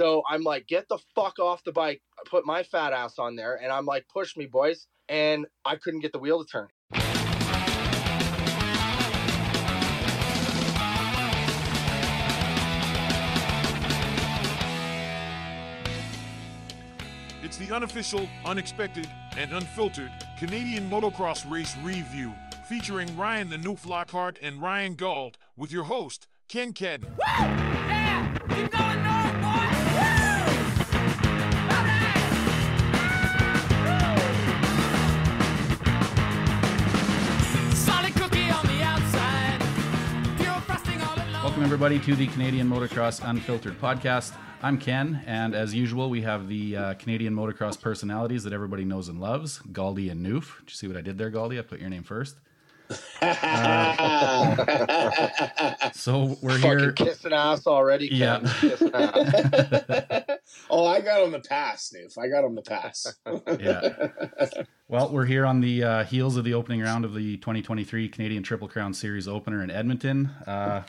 So I'm like, get the fuck off the bike. I put my fat ass on there and I'm like, push me, boys. And I couldn't get the wheel to turn. It's the unofficial, unexpected, and unfiltered Canadian motocross race review featuring Ryan the New Lockhart and Ryan Gauld with your host, Ken Cadden. Woo! Yeah! Keep going Welcome, everybody, to the Canadian Motocross Unfiltered podcast. I'm Ken, and as usual, we have the uh, Canadian motocross personalities that everybody knows and loves, Galdi and Noof. Did you see what I did there, Galdi? I put your name first. Uh, so we're Fucking here. kissing ass already. Ken. Yeah. Ass. oh, I got on the pass, Noof. I got on the pass. Yeah. Well, we're here on the uh, heels of the opening round of the 2023 Canadian Triple Crown Series opener in Edmonton. Uh,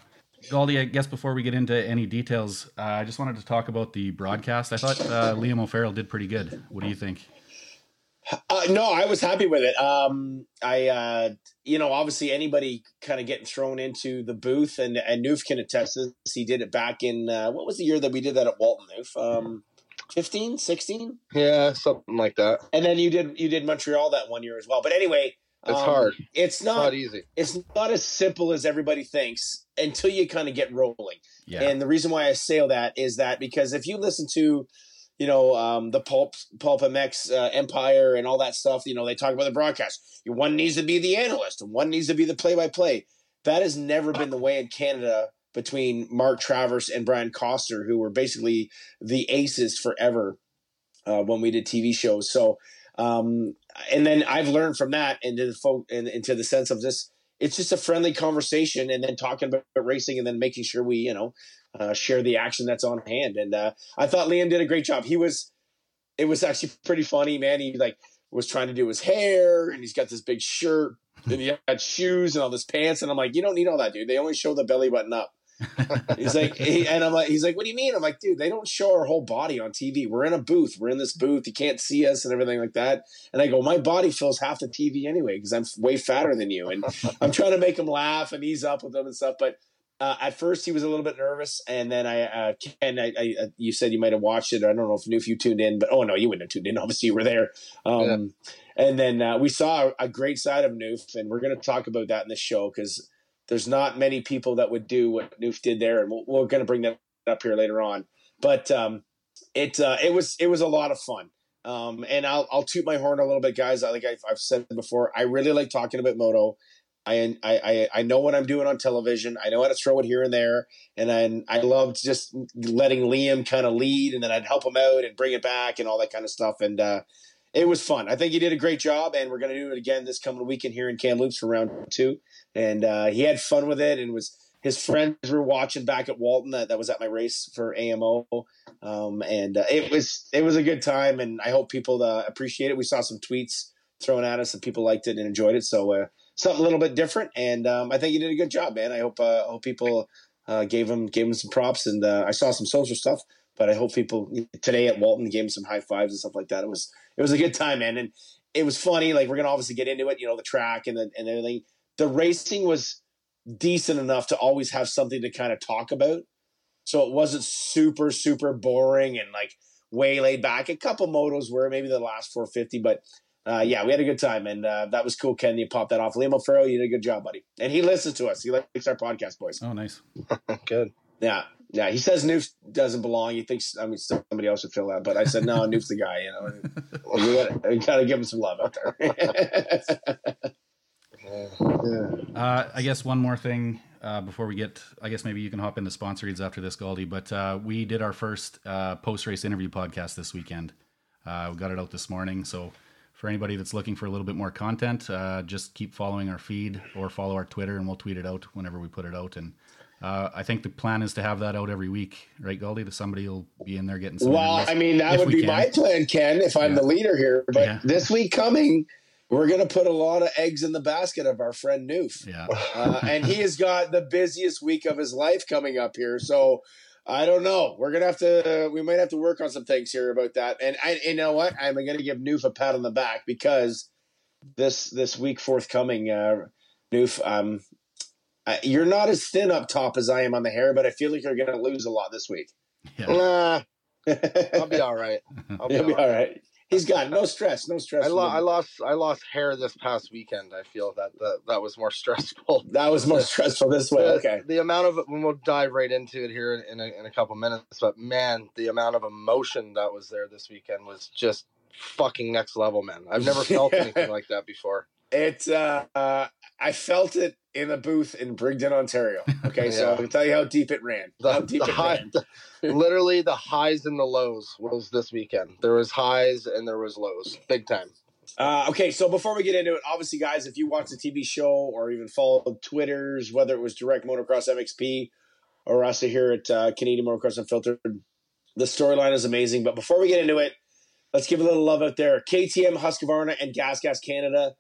Galdi, I guess before we get into any details, uh, I just wanted to talk about the broadcast. I thought uh, Liam O'Farrell did pretty good. What do you think? Uh, no, I was happy with it. Um, I, uh, you know, obviously anybody kind of getting thrown into the booth, and and Noof can attest to this. He did it back in uh, what was the year that we did that at Walton Noof? Um, 15, 16? yeah, something like that. and then you did you did Montreal that one year as well. But anyway, It's um, hard. It's It's not. not easy. It's not as simple as everybody thinks until you kind of get rolling. Yeah. And the reason why I say that is that because if you listen to, you know, um, the Pulp Pulp MX uh, Empire and all that stuff, you know, they talk about the broadcast. One needs to be the analyst, and one needs to be the play-by-play. That has never been the way in Canada between Mark Travers and Brian Coster, who were basically the aces forever uh, when we did TV shows. So, um, and then I've learned from that into the fo- in, into the sense of this. It's just a friendly conversation, and then talking about racing, and then making sure we, you know, uh, share the action that's on hand. And uh, I thought Liam did a great job. He was, it was actually pretty funny, man. He like was trying to do his hair, and he's got this big shirt, and he had shoes and all this pants, and I'm like, you don't need all that, dude. They only show the belly button up. He's like, he, and I'm like, he's like, what do you mean? I'm like, dude, they don't show our whole body on TV. We're in a booth. We're in this booth. You can't see us and everything like that. And I go, my body fills half the TV anyway because I'm way fatter than you. And I'm trying to make him laugh and ease up with them and stuff. But uh, at first, he was a little bit nervous, and then I, uh, Ken, I, I, uh, you said you might have watched it. I don't know if, if you tuned in, but oh no, you wouldn't have tuned in. Obviously, you were there. Um, And then uh, we saw a, a great side of Noof, and we're going to talk about that in the show because there's not many people that would do what Noof did there, and we're, we're going to bring that up here later on. But um, it uh, it was it was a lot of fun. Um, and I'll I'll toot my horn a little bit, guys. Like I've, I've said before, I really like talking about moto. I, I I know what I'm doing on television. I know how to throw it here and there, and I I loved just letting Liam kind of lead, and then I'd help him out and bring it back and all that kind of stuff. And uh, it was fun. I think he did a great job, and we're going to do it again this coming weekend here in Kamloops for round two. And uh, he had fun with it, and was his friends were watching back at Walton. That that was at my race for AMO, um, and uh, it was it was a good time, and I hope people uh, appreciate it. We saw some tweets thrown at us, and people liked it and enjoyed it. So uh, something a little bit different, and um, I think you did a good job, man. I hope uh, hope people uh, gave him gave him some props, and uh, I saw some social stuff. But I hope people today at Walton gave him some high fives and stuff like that. It was it was a good time, man, and it was funny. Like we're gonna obviously get into it, you know, the track and the, and everything. The racing was decent enough to always have something to kind of talk about, so it wasn't super super boring and like way laid back. A couple motos were maybe the last 450, but uh, yeah, we had a good time, and uh, that was cool. Ken, you popped that off. Liam O'Farrell, you did a good job, buddy, and he listens to us. He likes our podcast, boys. Oh, nice. Good. Yeah, yeah. He says Noof doesn't belong. He thinks I mean somebody else would fill that, but I said no. Noof's the guy. You know, we we gotta give him some love out there. Uh, I guess one more thing uh, before we get, I guess maybe you can hop into sponsor reads after this, Galdi. But uh, we did our first uh, post race interview podcast this weekend. Uh, we got it out this morning. So for anybody that's looking for a little bit more content, uh, just keep following our feed or follow our Twitter, and we'll tweet it out whenever we put it out. And uh, I think the plan is to have that out every week, right, Galdi? That somebody will be in there getting some. well, I mean that would be can. my plan, Ken, if I'm Yeah. the leader here. But Yeah. this week coming, we're gonna put a lot of eggs in the basket of our friend Noof. Yeah. uh, and he has got the busiest week of his life coming up here. So I don't know. We're gonna have to. Uh, we might have to work on some things here about that. And I, you know what? I'm gonna give Noof a pat on the back because this this week forthcoming, uh, Noof, um, uh, you're not as thin up top as I am on the hair, but I feel like you're gonna lose a lot this week. Yeah. Nah, I'll I'll be all right. I'll be, You'll be all right. all right. He's got no stress, no stress. I, lo- I lost I lost hair this past weekend. I feel that that, that was more stressful. that was more stressful this way. The- Okay. The amount of when we'll dive right into it here in a, in a couple minutes, but man, the amount of emotion that was there this weekend was just fucking next level, man. I've never felt anything like that before. It. Uh, uh, I felt it in a booth in Brigden, Ontario. Okay, so I can tell you how deep it ran. The, how deep the it high, ran. literally the highs and the lows was this weekend. There was highs and there was lows, big time. Uh, okay, so before we get into it, obviously, guys, if you watch the TV show or even follow Twitters, whether it was Direct Motocross MXP or us here at uh, Canadian Motocross Unfiltered, the storyline is amazing. But before we get into it, let's give a little love out there. KTM, Husqvarna, and Gas Gas Canada.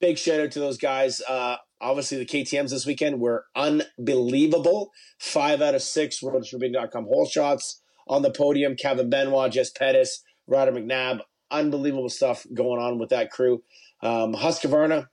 Big shout out to those guys. Uh, obviously, the KTM's this weekend were unbelievable. Five out of six RoadsForbidden.com hole shots on the podium. Kaven Benoit, Jess Pettis, Ryder McNabb. Unbelievable stuff going on with that crew. Um, Husqvarna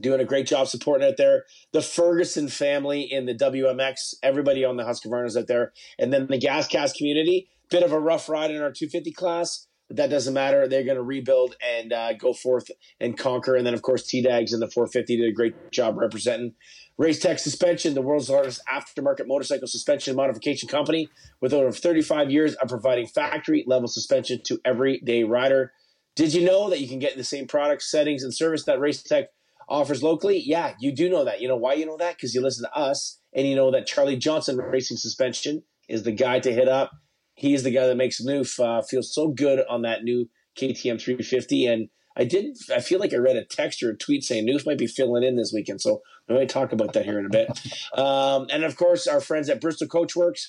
doing a great job supporting out there. The Ferguson family in the WMX, everybody on the Husqvarnas out there. And then the Gas Cast community, bit of a rough ride in our 250 class. That doesn't matter. They're going to rebuild and uh, go forth and conquer. And then, of course, T Dags in the 450 did a great job representing. Race Tech Suspension, the world's largest aftermarket motorcycle suspension modification company, with over 35 years of providing factory level suspension to everyday rider. Did you know that you can get the same products, settings, and service that Race Tech offers locally? Yeah, you do know that. You know why you know that? Because you listen to us and you know that Charlie Johnson Racing Suspension is the guy to hit up. He's the guy that makes Noof uh, feel so good on that new KTM 350. And I did, I feel like I read a text or a tweet saying Noof might be filling in this weekend. So we might talk about that here in a bit. Um, and of course, our friends at Bristol Coachworks,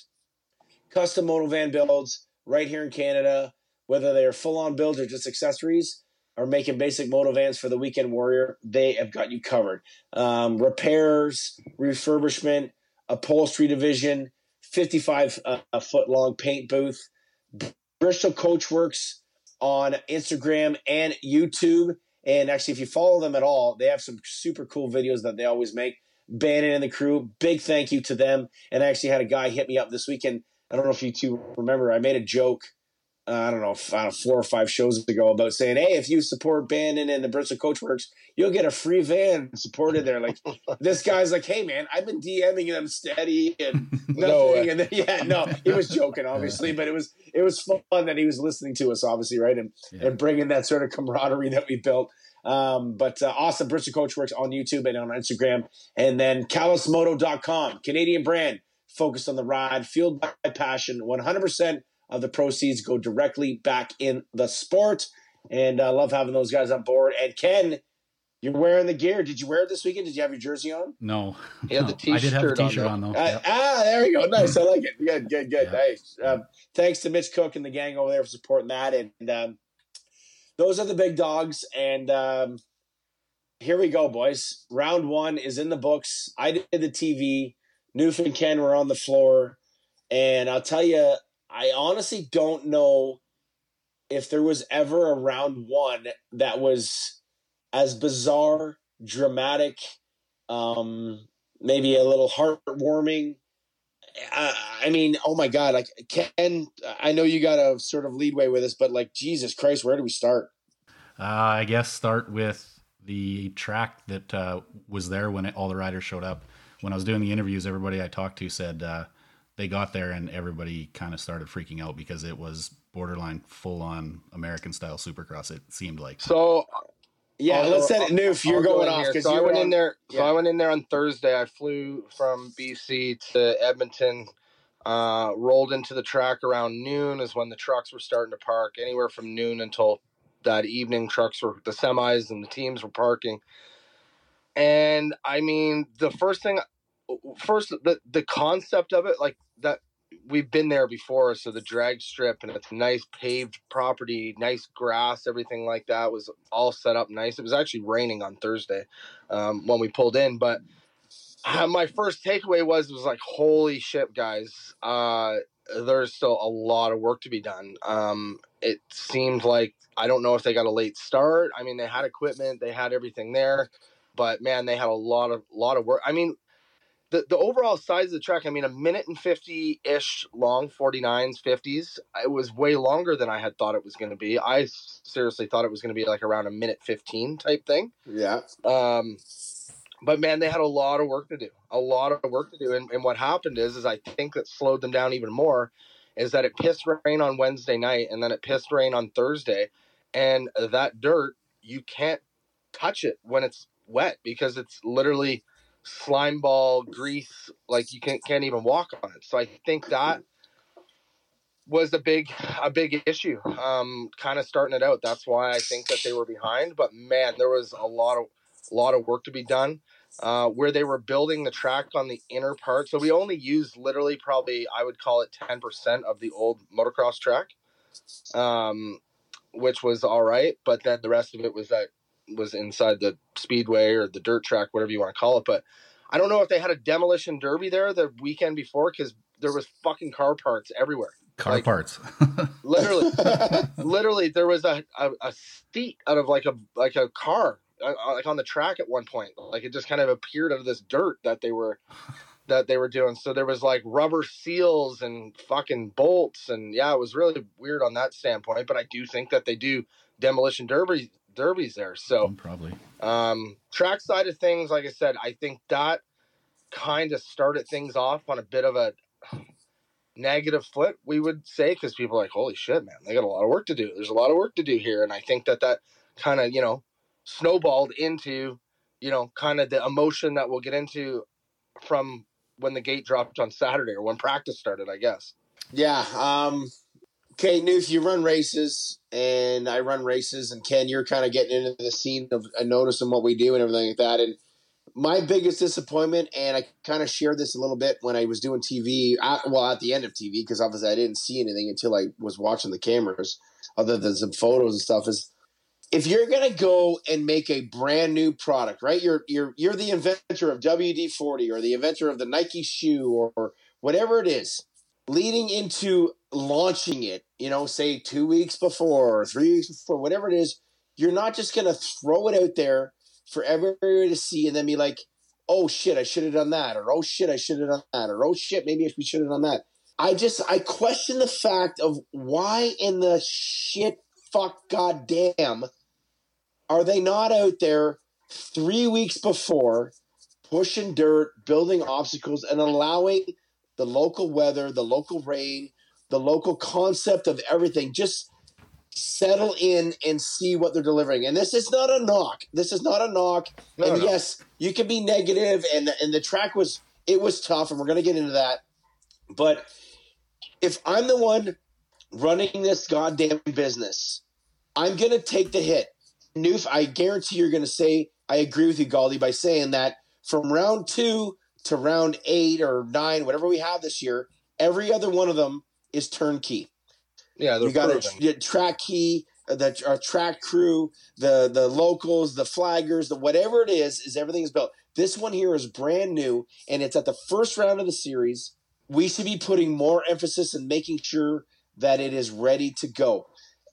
custom moto van builds right here in Canada, whether they are full on builds or just accessories, are making basic moto vans for the weekend warrior. They have got you covered. Um, repairs, refurbishment, upholstery division, 55 uh, foot long paint booth. Bristol Coachworks on Instagram and YouTube. And actually, if you follow them at all, they have some super cool videos that they always make. Bannon and the crew, big thank you to them. And I actually had a guy hit me up this weekend. I don't know if you two remember. I made a joke. Uh, I don't know, don't four or five shows ago about saying, "Hey, if you support Bannon and the Bristol Coachworks, you'll get a free van supported there." Like this guy's like, "Hey, man, I've been DMing them steady and nothing." No and then, yeah, no, he was joking, obviously, but it was it was fun that he was listening to us, obviously, right, and Yeah. and bringing that sort of camaraderie that we built. Um, but uh, awesome, Bristol Coachworks on YouTube and on Instagram, and then CallusMoto.com, Canadian brand focused on the ride, fueled by passion. One hundred percent of the proceeds go directly back in the sport, and I love having those guys on board. And Ken, you're wearing the gear. Did you wear it this weekend? Did you have your jersey on? No. He had the t-shirt I did have a t-shirt on, though. on, though. Uh, Yep. Ah, there you go. Nice. I like it. Good, good, good. Yeah. Nice. Um, thanks to Mitch Cook and the gang over there for supporting that. And um, those are the big dogs. And um, here we go, boys. Round one is in the books. I did the TV. Noof and Ken were on the floor. And I'll tell you, I honestly don't know if there was ever a round one that was as bizarre, dramatic, um, maybe a little heartwarming. Uh, I mean, oh my God! Like Ken, I know you got a sort of leadway with us, but like Jesus Christ, where do we start? Uh, I guess start with the track that uh, was there when it, all the riders showed up. When I was doing the interviews, everybody I talked to said uh, they got there and everybody kind of started freaking out because it was borderline full on American style supercross. It seemed like. So Yeah, I'll let's go- set it. Noof, you're I'll go going off because so I you went were in on- there. So. I went in there on Thursday. I flew from BC to Edmonton. Uh, rolled into the track around noon is when the trucks were starting to park. Anywhere from noon until that evening, trucks were the semis and the teams were parking. And I mean, the first thing, first the the concept of it, like that we've been there before. So the drag strip and it's nice paved property, nice grass, everything like that was all set up nice. It was actually raining on Thursday um, when we pulled in, but uh, my first takeaway was was like, holy shit, guys! Uh, there's still a lot of work to be done. Um, it seemed like I don't know if they got a late start. I mean, they had equipment, they had everything there, but man, they had a lot of lot of work. I mean, the the overall size of the track. I mean, a minute and fifty ish long, 49s, 50s. It was way longer than I had thought it was going to be. I seriously thought it was going to be like around a minute fifteen type thing. Yeah. Um, but man, they had a lot of work to do. A lot of work to do. And, and what happened is, is I think that slowed them down even more. Is that it pissed rain on Wednesday night, and then it pissed rain on Thursday, and that dirt you can't touch it when it's wet because it's literally slime ball grease. Like you can't can't even walk on it. So I think that was a big a big issue um kind of starting it out that's why i think that they were behind but man there was a lot of a lot of work to be done uh, where they were building the track on the inner part. So we only used literally probably I would call it ten percent of the old motocross track, um, which was all right. But then the rest of it was that was inside the speedway or the dirt track, whatever you want to call it. But I don't know if they had a demolition derby there the weekend before because there was fucking car parts everywhere. Car Like- parts. Literally, literally there was a, a, a seat out of like a like a car uh, uh, like on the track at one point like it just kind of appeared out of this dirt that they were that they were doing so there was like rubber seals and fucking bolts and yeah it was really weird on that standpoint but i do think that they do demolition derby derbies there so Probably. um, track side of things, like I said, I think that kind of started things off on a bit of a negative foot, we would say, because people are like, holy shit, man, they got a lot of work to do. There's a lot of work to do here. And I think that that kind of, you know, snowballed into, you know, kind of the emotion that we'll get into from when the gate dropped on Saturday or when practice started, I guess. Yeah. Um, okay, Newf, you run races, and I run races, and Ken, you're kind of getting into the scene of uh, noticing what we do and everything like that. And my biggest disappointment, and I kind of shared this a little bit when I was doing TV, well, at the end of TV, because obviously I didn't see anything until I was watching the cameras, other than some photos and stuff, is if you're gonna go and make a brand new product, right? You're you're you're the inventor of WD forty or the inventor of the Nike shoe or, or whatever it is, leading into launching it, you know, say two weeks before or three weeks before, whatever it is, you're not just gonna throw it out there for everybody to see and then be like, oh shit, I should have done that, or oh shit, I should have done that, or oh shit, maybe we should have done that. I just I question the fact of why in the shit fuck goddamn are they not out there three weeks before pushing dirt, building obstacles, and allowing the local weather, the local rain, the local concept of everything just settle in and see what they're delivering. And this is not a knock. This is not a knock. No, and no. yes, you can be negative, and and the track was it was tough, and we're gonna get into that. But if I'm the one running this goddamn business, I'm gonna take the hit. Noof, I guarantee you're gonna say I agree with you, Galdi, by saying that from round two to round eight or nine, whatever we have this year, every other one of them is turnkey. Yeah, You got proven. a, track key, uh, the our track crew, the the locals, the flaggers, the whatever it is, is everything is built. This one here is brand new, and it's at the first round of the series. We should be putting more emphasis in making sure that it is ready to go.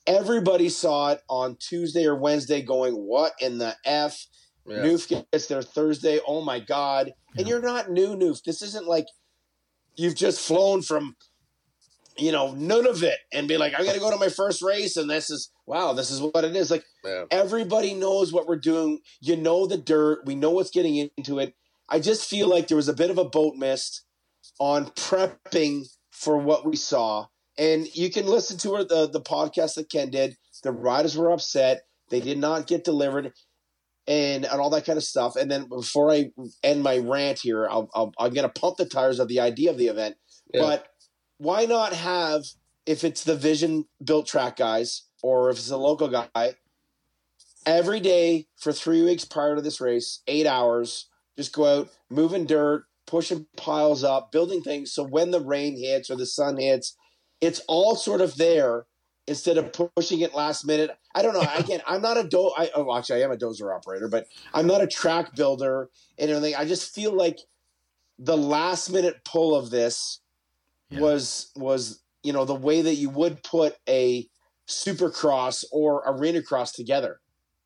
Everybody saw it on Tuesday or Wednesday, going, "What in the f?" Yeah. Noof gets there Thursday. Oh my god! And you're not new, Noof. This isn't like you've just flown from you know none of it and be like, I'm gonna go to my first race, and this is wow, this is what it is. Like Yeah. everybody knows what we're doing. You know the dirt. We know what's getting into it. I just feel like there was a bit of a boat mist on prepping for what we saw. And you can listen to her, the the podcast that Ken did. The riders were upset. They did not get delivered, and and all that kind of stuff. And then before I end my rant here, I'll, I'll, I'm going to pump the tires of the idea of the event. Yeah. But why not have if it's the Vision built track guys or if it's a local guy every day for three weeks prior to this race, eight hours, just go out moving dirt, pushing piles up, building things. So when the rain hits or the sun hits, it's all sort of there instead of pushing it last minute. I don't know. Again, I'm not a do. I, oh, actually, I am a dozer operator, but I'm not a track builder and everything. I just feel like the last minute pull of this Yeah. was was you know the way that you would put a supercross or arena cross together.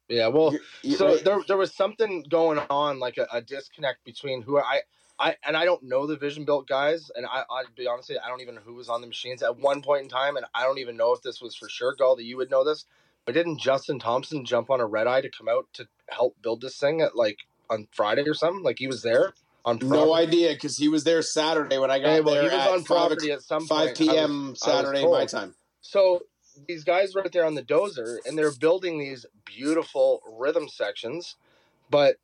Yeah, well, You're- you're so there there was something going on, like a, a disconnect between who I. I, and I don't know the Vision Built guys, and I, I'd be honest, I don't even know who was on the machines at one point in time, and I don't even know if this was for sure. Gal, that you would know this, but didn't Justin Thompson jump on a red eye to come out to help build this thing at like on Friday or something? Like he was there on no idea because he was there Saturday when I got Hey, well, there he was on property at some five point. I was- p.m. Saturday my time. So these guys right there on the dozer, and they're building these beautiful rhythm sections, but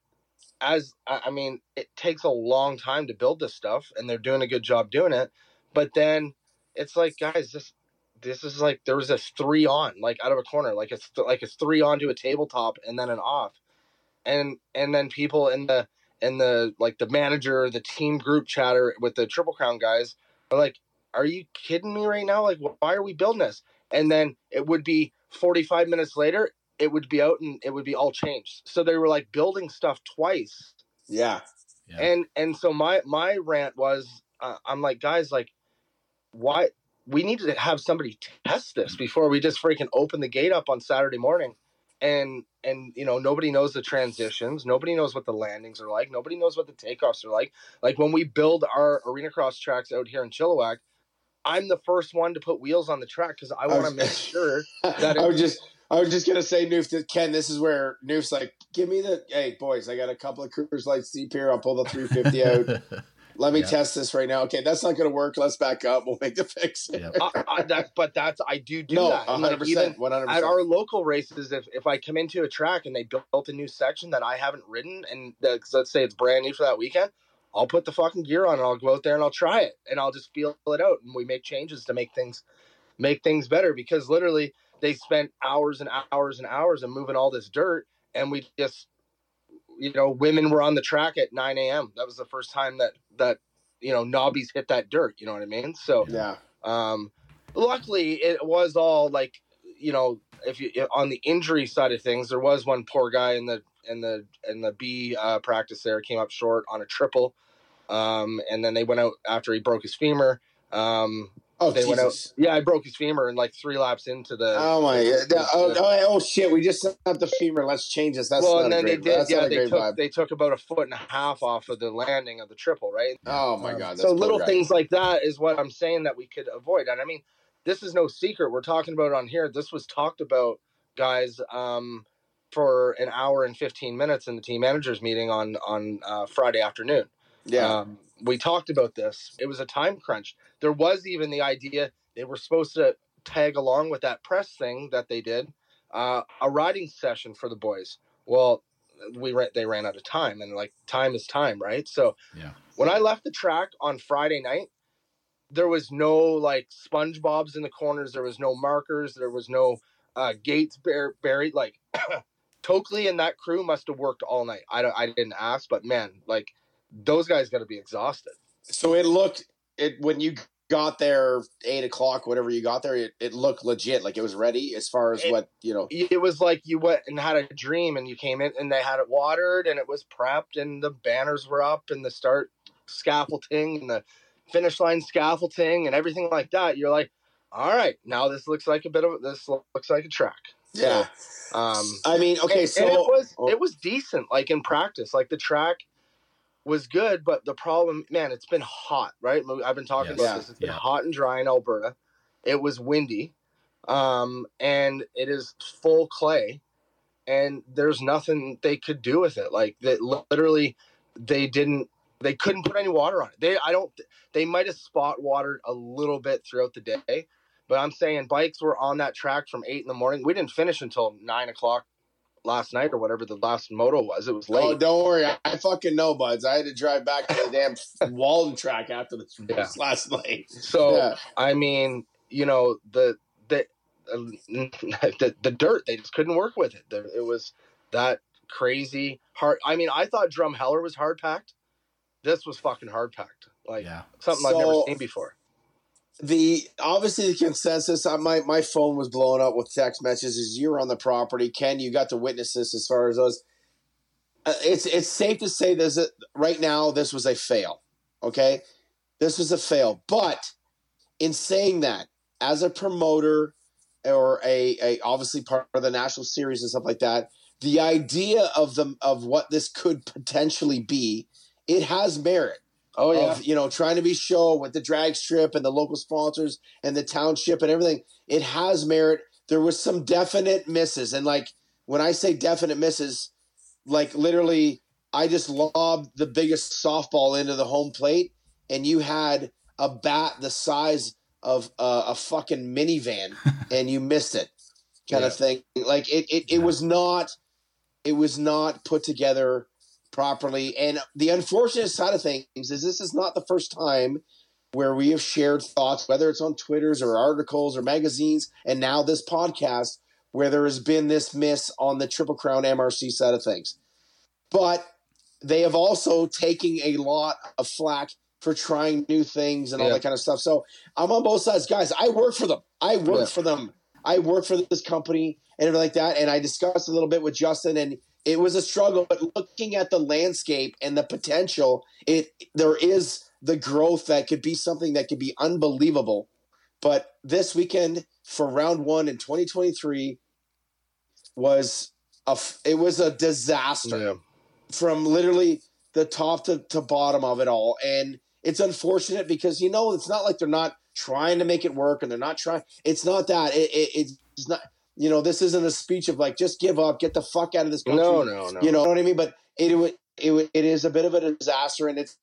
as I I mean, it takes a long time to build this stuff, and they're doing a good job doing it. But then it's like, guys, this this is like there was a three on, like out of a corner, like it's like it's three on to a tabletop and then an off, and and then people in the in the like the manager, the team group chatter with the Triple Crown guys are like, are you kidding me right now? Like, why are we building this? And then it would be 45 minutes later, it would be out and it would be all changed. So they were like building stuff twice. Yeah, Yeah. And and so my my rant was, uh, I'm like, guys, like, why? We needed to have somebody test this before we just freaking open the gate up on Saturday morning. And and you know nobody knows the transitions. Nobody knows what the landings are like. Nobody knows what the takeoffs are like. Like when we build our arena cross tracks out here in Chilliwack, I'm the first one to put wheels on the track because I want to make sure that I it- was just I was just gonna say Noof to Ken. This is where Noof's like, give me the hey boys. I got a couple of Cruise lights deep here. I'll pull the 350 out. Let me Yeah. test this right now. Okay, that's not gonna work. Let's back up. We'll make the fix. yeah. I, I, that, but that's I do do no, that. And, like, 100, even percent 100. at our local races, if, if I come into a track and they built a new section that I haven't ridden, and the, 'cause let's say it's brand new for that weekend, I'll put the fucking gear on and I'll go out there and I'll try it and I'll just feel it out and we make changes to make things make things better because literally they spent hours and hours and hours and moving all this dirt and we just you know women were on the track at 9 a.m. That was the first time that that you know knobbies hit that dirt. You know what I mean? So yeah, um, luckily, it was all like you know, if you on the injury side of things, there was one poor guy in the in the in the B uh, practice there came up short on a triple, um, and then they went out after he broke his femur. Um, oh they went out. Yeah, I broke his femur and like three laps into the. Oh my! God. Oh, oh, oh shit! We just set up the femur. Let's change this. That's well, not and a then great. they did. Yeah, they took vibe. they took about a foot and a half off of the landing of the triple, right? Oh my Um, god! So little guy. things like that is what I'm saying that we could avoid. And I mean, this is no secret. We're talking about on here. This was talked about, guys, um, for an hour and 15 minutes in the team managers meeting on on uh, Friday afternoon. Yeah, Um, we talked about this. It was a time crunch. There was even the idea they were supposed to tag along with that press thing that they did, uh, a riding session for the boys. Well, we ran, they ran out of time, and like time is time, right? So Yeah. when I left the track on Friday night, there was no like SpongeBob's in the corners. There was no markers. There was no uh, gates bur- buried. Like Tokley and that crew must have worked all night. I don't, I didn't ask, but man, like those guys got to be exhausted. so it looked it when you got there eight o'clock, whatever you got there. It, it looked legit, like it was ready as far as It- what you know. It was like you went and had a dream, and you came in and they had it watered, and it was prepped, and the banners were up, and the start scaffolding, and the finish line scaffolding, and everything like that. You're like, all right, now this looks like a bit of this looks like a track. So, Yeah, Um, I mean, okay, and- so and it was oh. it was decent, like in practice. Like the track was good, but the problem, man, it's been hot, right? I've been talking Yes. about this. It's been Yeah. hot and dry in Alberta. It was windy, um, and it is full clay, and there's nothing they could do with it. Like that, literally, they didn't. They couldn't put any water on it. They, I don't. They might have spot watered a little bit throughout the day, but I'm saying bikes were on that track from eight in the morning. We didn't finish until nine o'clock last night or whatever the last moto was. It was late. Oh, don't worry. I, I fucking know, buds. I had to drive back to the damn Walton track after this Yeah. last night. so yeah. I mean, you know, the the, uh, the the dirt they just couldn't work with it. The, it was that crazy hard. I mean, I thought Drumheller was hard packed. This was fucking hard packed. Like Yeah. something I've never seen before. The obviously the consensus uh, my my phone was blowing up with text messages. You were on the property ken. You got to witness this as far as those. Uh, it's it's safe to say this right now this was a fail okay? This was a fail. But in saying that, as a promoter or a, a obviously part of the national series and stuff like that, the idea of the of what this could potentially be, it has merit. Oh yeah. Of you know trying to be show with the drag strip and the local sponsors and the township and everything. It has merit. There was some definite misses, and like when I say definite misses, like literally, I just lobbed the biggest softball into the home plate, and you had a bat the size of uh, a fucking minivan, and you missed it, kind Yeah. of thing. Like it, it, it Yeah. was not, it was not put together properly. And the unfortunate side of things is this is not the first time where we have shared thoughts, whether it's on Twitters or articles or magazines, and now this podcast, where there has been this miss on the Triple Crown MRC side of things. But they have also taken a lot of flack for trying new things and all Yeah. that kind of stuff. So I'm on both sides, guys. I work for them. I work Yeah. for them. I work for this company and everything like that. And I discussed a little bit with Justin, and it was a struggle. But looking at the landscape and the potential, it there is the growth that could be something that could be unbelievable. But this weekend for round one in 2023 was a it was a disaster yeah. from literally the top to, to bottom of it all. And it's unfortunate because you know it's not like they're not trying to make it work and they're not trying. It's not that. It, it, it's not. You know, this isn't a speech of like just give up, get the fuck out of this country. No, no, no. You know what I mean? But it it, it it is a bit of a disaster, and it's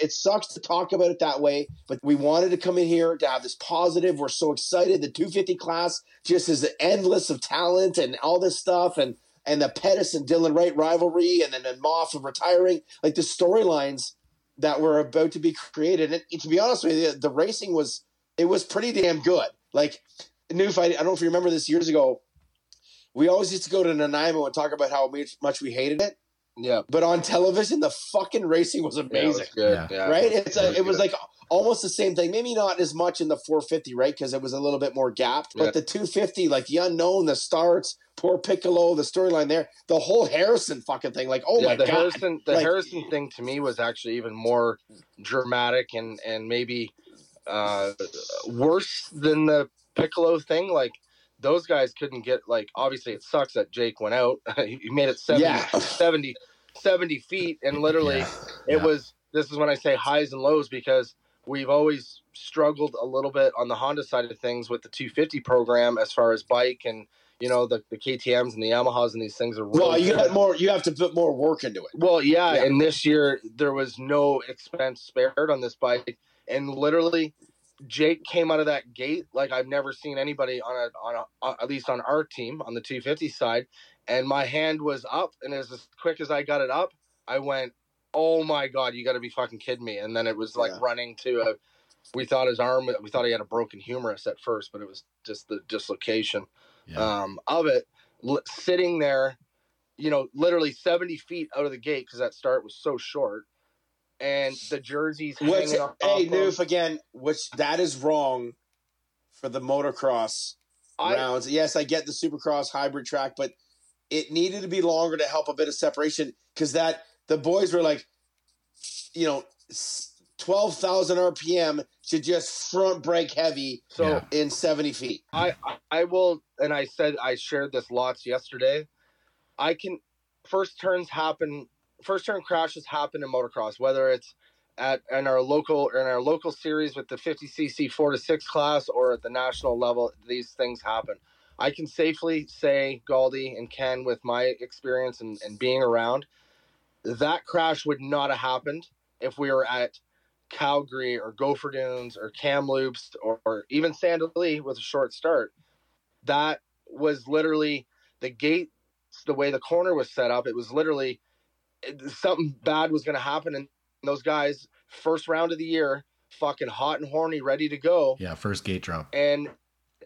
it sucks to talk about it that way. But we wanted to come in here to have this positive. We're so excited. The 250 class just is endless of talent and all this stuff, and and the Pettis and Dylan Wright rivalry, and then and Moff of retiring, like the storylines that were about to be created. And to be honest with you, the racing was it was pretty damn good. Like Newf, fight. I don't know if you remember this years ago. We always used to go to Nanaimo and talk about how much, much we hated it. Yeah. But on television, the fucking racing was Yeah, it amazing, was good. Yeah. Yeah. right? It's a, it was good. like almost the same thing. Maybe not as much in the 450, right? Because it was a little bit more gapped. But Yeah. the 250, like the unknown, the starts, poor Piccolo, the storyline there, the whole Harrison fucking thing. Like, oh yeah, my the god, Harrison the Like- Harrison thing to me was actually even more dramatic and and maybe uh, worse than the Piccolo thing. Like those guys couldn't get like obviously it sucks that Jake went out. he made it 70, Yeah. 70, 70 feet and literally Yeah. it Yeah. was this is when I say highs and lows because we've always struggled a little bit on the Honda side of things with the 250 program as far as bike and you know the, the KTM's and the Yamahas and these things are really well, you got more. You have to put more work into it. Well, yeah, Yeah. and this year there was no expense spared on this bike, and literally, Jake came out of that gate like I've never seen anybody on a on a uh, at least on our team on the 250 side, and my hand was up, and as as quick as I got it up, I went, "Oh my god, you got to be fucking kidding me!" And then it was like Yeah. running to a. We thought his arm. We thought he had a broken humerus at first, but it was just the dislocation Yeah. um, of it, l- sitting there, you know, literally 70 feet out of the gate because that start was so short. And the jerseys What's, hanging off. hey, of- Noof, again, which that is wrong for the motocross I, rounds. Yes, I get the supercross hybrid track, but it needed to be longer to help a bit of separation because that the boys were like, you know, twelve thousand RPM should just front brake heavy so Yeah. in seventy feet. I, I will, and I said I shared this lots yesterday. I can, first turns happen, first turn crashes happen in motocross, whether it's at in our local in our local series with the 50cc four to six class or at the national level. These things happen. I can safely say, Galdi and Ken, with my experience and, and being around, that crash would not have happened if we were at Calgary or Gopher Dunes or Kamloops or, or even Sand Del Lee with a short start. That was literally the gate, the way the corner was set up. It was literally it- something bad was going to happen. And those guys, first round of the year, fucking hot and horny, ready to go. Yeah. First gate drop. And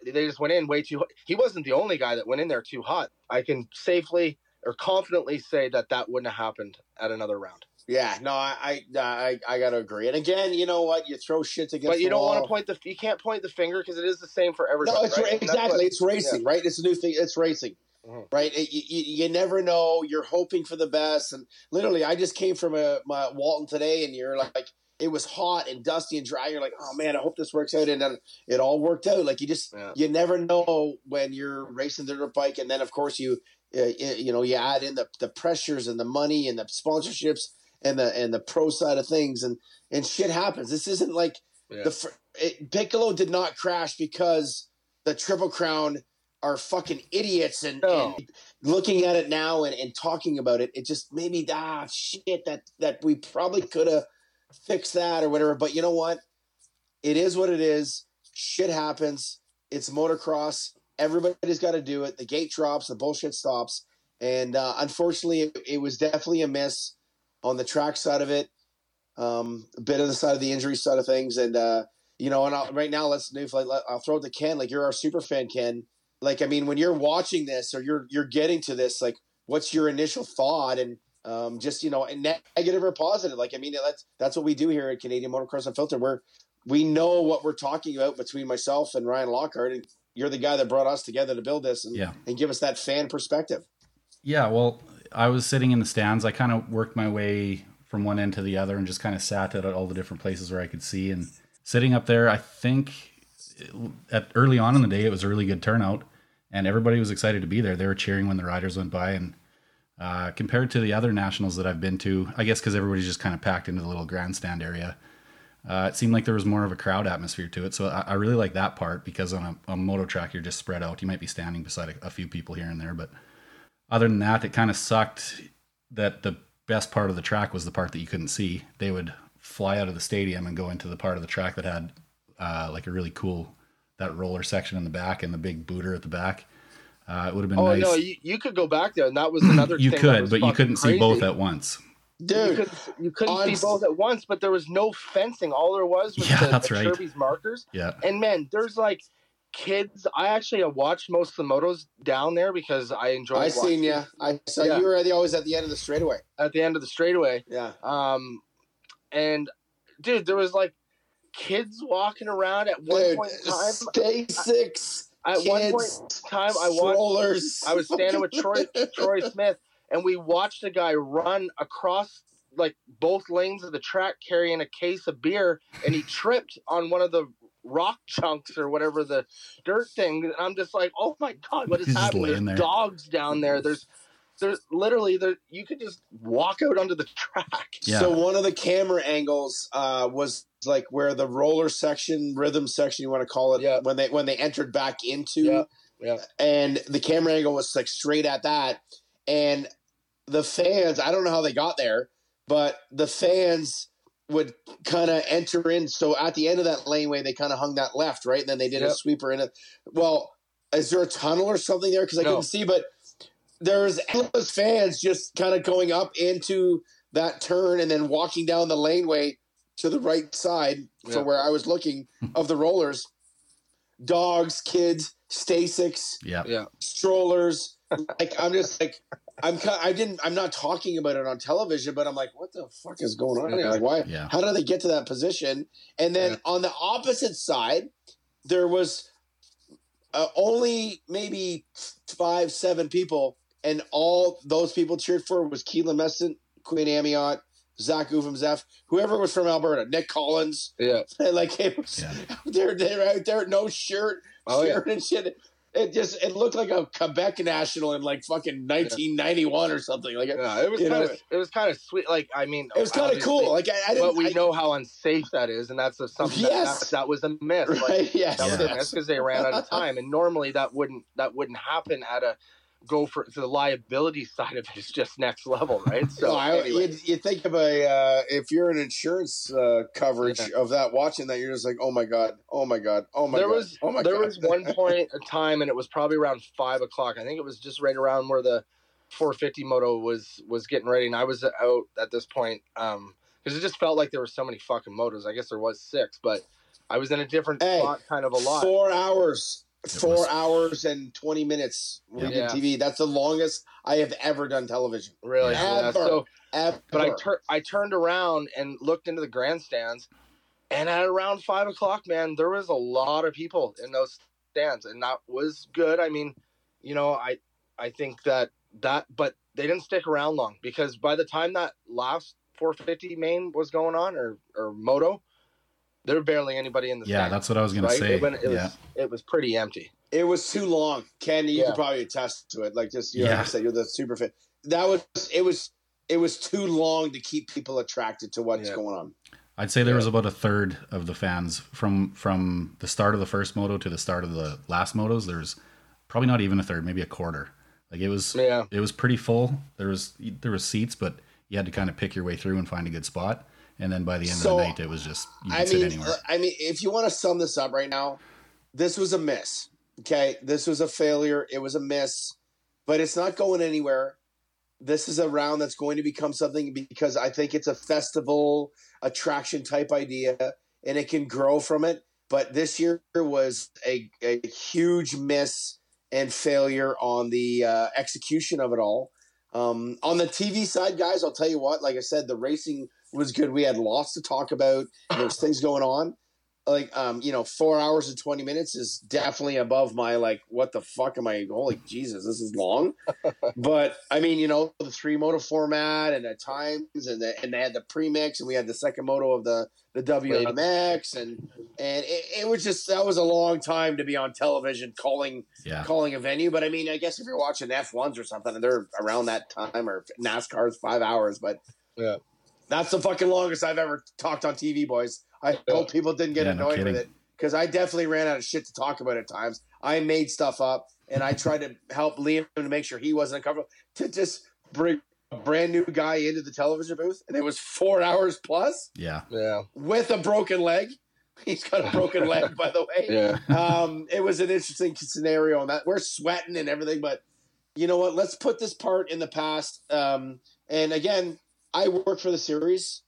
they just went in way too. He wasn't the only guy that went in there too hot. I can safely or confidently say that that wouldn't have happened at another round. Yeah, no, I I I, I got to agree. And again, you know what? You throw shit against. But you the don't want to point the you can't point the finger because it is the same for everybody. No, it's right? ra- And that's exactly. what- it's racing, right? It's a new thing. It's racing, Mhm. right? It- you, you, you never know. You're hoping for the best, and literally, I just came from a my Walton today, and you're like, it was hot and dusty and dry. You're like, oh man, I hope this works out, and then it all worked out. Like you just Yeah. you never know when you're racing the dirt bike, and then of course you uh, you know you add in the the pressures and the money and the sponsorships and the and the pro side of things, and and shit happens. This isn't like Yeah. the it, Piccolo did not crash because the Triple Crown are fucking idiots and, No. and looking at it now and, and talking about it, it just made me ah shit that that we probably could have fixed that or whatever. But you know what? It is what it is. Shit happens. It's motocross. Everybody's got to do it. The gate drops. The bullshit stops. And uh, unfortunately, it, it was definitely a miss on the track side of it. Um, a bit of the side of the injury side of things, and uh, you know, and I'll, right now, let's do. Like, I'll throw it to Ken. Like, you're our super fan, Ken. Like, I mean, when you're watching this or you're you're getting to this, like, what's your initial thought? And um, just you know, negative or positive. Like, I mean, that's that's what we do here at Canadian Motocross Unfiltered. We're we know what we're talking about between myself and Ryan Lockhart, and you're the guy that brought us together to build this and, Yeah. and give us that fan perspective. Yeah, well, I was sitting in the stands. I kind of worked my way from one end to the other and just kind of sat at all the different places where I could see. And sitting up there, I think at early on in the day, it was a really good turnout, and everybody was excited to be there. They were cheering when the riders went by, and uh, compared to the other nationals that I've been to, I guess because everybody's just kind of packed into the little grandstand area. Uh, it seemed like there was more of a crowd atmosphere to it, so I, I really like that part because on a, a moto track you're just spread out. You might be standing beside a, a few people here and there, but other than that, it kind of sucked that the best part of the track was the part that you couldn't see. They would fly out of the stadium and go into the part of the track that had uh, like a really cool that roller section in the back and the big booter at the back. Uh, it would have been Oh nice. no, you, you could go back there, and that was another. you thing that could, but you couldn't see both at once. You, Dude, could, you couldn't on- see both at once, but there was no fencing. All there was was Yeah, the, that's the right. Kirby's markers. Yeah, And man, there's like kids. I actually watched most of the motos down there because I enjoy. I seen watching you. I saw Yeah. you were always at the end of the straightaway. at the end of the straightaway. Yeah. Um, and dude, there was like kids walking around at one Dude, point in time. stay six. At one point in time, I watched. I was standing with Troy Troy Smith, and we watched a guy run across like both lanes of the track carrying a case of beer, and he tripped on one of the rock chunks or whatever the dirt thing. And I'm just like, oh my god, what is He's happening? There's there. dogs down there. There's there's literally there you could just walk out onto the track. Yeah. So one of the camera angles uh, was like where the roller section, rhythm section, you want to call it, Yeah. when they when they entered back into, Yeah, yeah. and the camera angle was like straight at that, and the fans, I don't know how they got there, but the fans would kind of enter in. So at the end of that laneway, they kind of hung that left, right, and then they did a sweeper in it. Well, is there a tunnel or something there? Because I No. couldn't see, but there's endless fans just kind of going up into that turn and then walking down the laneway to the right side Yeah. for where I was looking of the rollers. Dogs, kids, Stasics, yeah, Yeah. strollers. like I'm just like I'm I didn't I'm not talking about it on television, but I'm like, what the fuck is going on here? Like, why? Yeah. How did they get to that position? And then Yeah. on the opposite side, there was uh, only maybe five, seven people, and all those people cheered for was Keelan Meston, Quinn Amyotte, Zach Ufemzef, whoever was from Alberta, Nick Collins. Yeah. like it was, Yeah. they're they're out there, no shirt, Oh, yeah. shirt and shit. It just it looked like a Quebec national in like fucking 1991 or something. Like it, Yeah, it was kind know, of it was kind of sweet. Like I mean, it was kind of cool. Like I, I didn't. but we I- know how unsafe that is, and that's a, something Yes. that, that, that was a miss. Like, right? Yes. that was Yeah. a miss because they ran out of time, and normally that wouldn't that wouldn't happen at a go for the liability side of it is just next level, right? So No, I, anyway, you, you think of a uh, if you're an insurance uh, coverage Yeah. of that watching that you're just like oh my god oh my god oh my there god was oh my there god was one point in time, and it was probably around five o'clock. I think it was just right around where the 450 moto was was getting ready, and I was out at this point um because it just felt like there were so many fucking motos. I guess there was six, but I was in a different Hey, spot, kind of a lot. four hours four was- hours and 20 minutes we Yeah. did Yeah. TV that's the longest I have ever done television Really, Yeah. yeah. Ever. So ever But I tur- I turned around and looked into the grandstands, and at around five o'clock, man, there was a lot of people in those stands, and that was good. I mean, you know, I I think that that, but they didn't stick around long because by the time that last 450 main was going on or or moto, there was barely anybody in the Yeah, stand, that's what I was gonna right? say. It, went- it yeah, was it was pretty empty. It was too long. Ken, you Yeah. could probably attest to it. Like just you know, Yeah. like I said, you're the super fit. That was it was it was too long to keep people attracted to what's Yeah. going on. I'd say there Yeah. was about a third of the fans from from the start of the first moto to the start of the last motos. There's probably not even a third, maybe a quarter. Like it was, Yeah. it was pretty full. There was there was seats, but you had to kind of pick your way through and find a good spot. And then by the end So, of the night, it was just you could I sit mean, anywhere. uh, I mean, if you want to sum this up right now, this was a miss. Okay, this was a failure. It was a miss, but it's not going anywhere. This is a round that's going to become something because I think it's a festival attraction type idea, and it can grow from it. But this year was a, a huge miss and failure on the uh, execution of it all. Um, on the TV side, guys, I'll tell you what. Like I said, the racing was good. We had lots to talk about. There's things going on. Like, um, you know, four hours and twenty minutes is definitely above my like. What the fuck am I? Holy Jesus, this is long. but I mean, you know, the three moto format and the times, and the, and they had the premix, and we had the second moto of the the WMX, and and it, it was just that was a long time to be on television calling yeah, calling a venue. But I mean, I guess if you're watching F1s or something, and they're around that time, or NASCAR's five hours, but Yeah. That's the fucking longest I've ever talked on TV, boys. I hope people didn't get Yeah, no annoyed with it because I definitely ran out of shit to talk about at times. I made stuff up and I tried to help Liam to make sure he wasn't uncomfortable to just bring a brand new guy into the television booth, and it was four hours plus yeah, Yeah. with a broken leg. He's got a broken leg, by the way Yeah. um, it was an interesting scenario on that. We're sweating and everything, but you know what? Let's put this part in the past. Um, and again, I work for the series.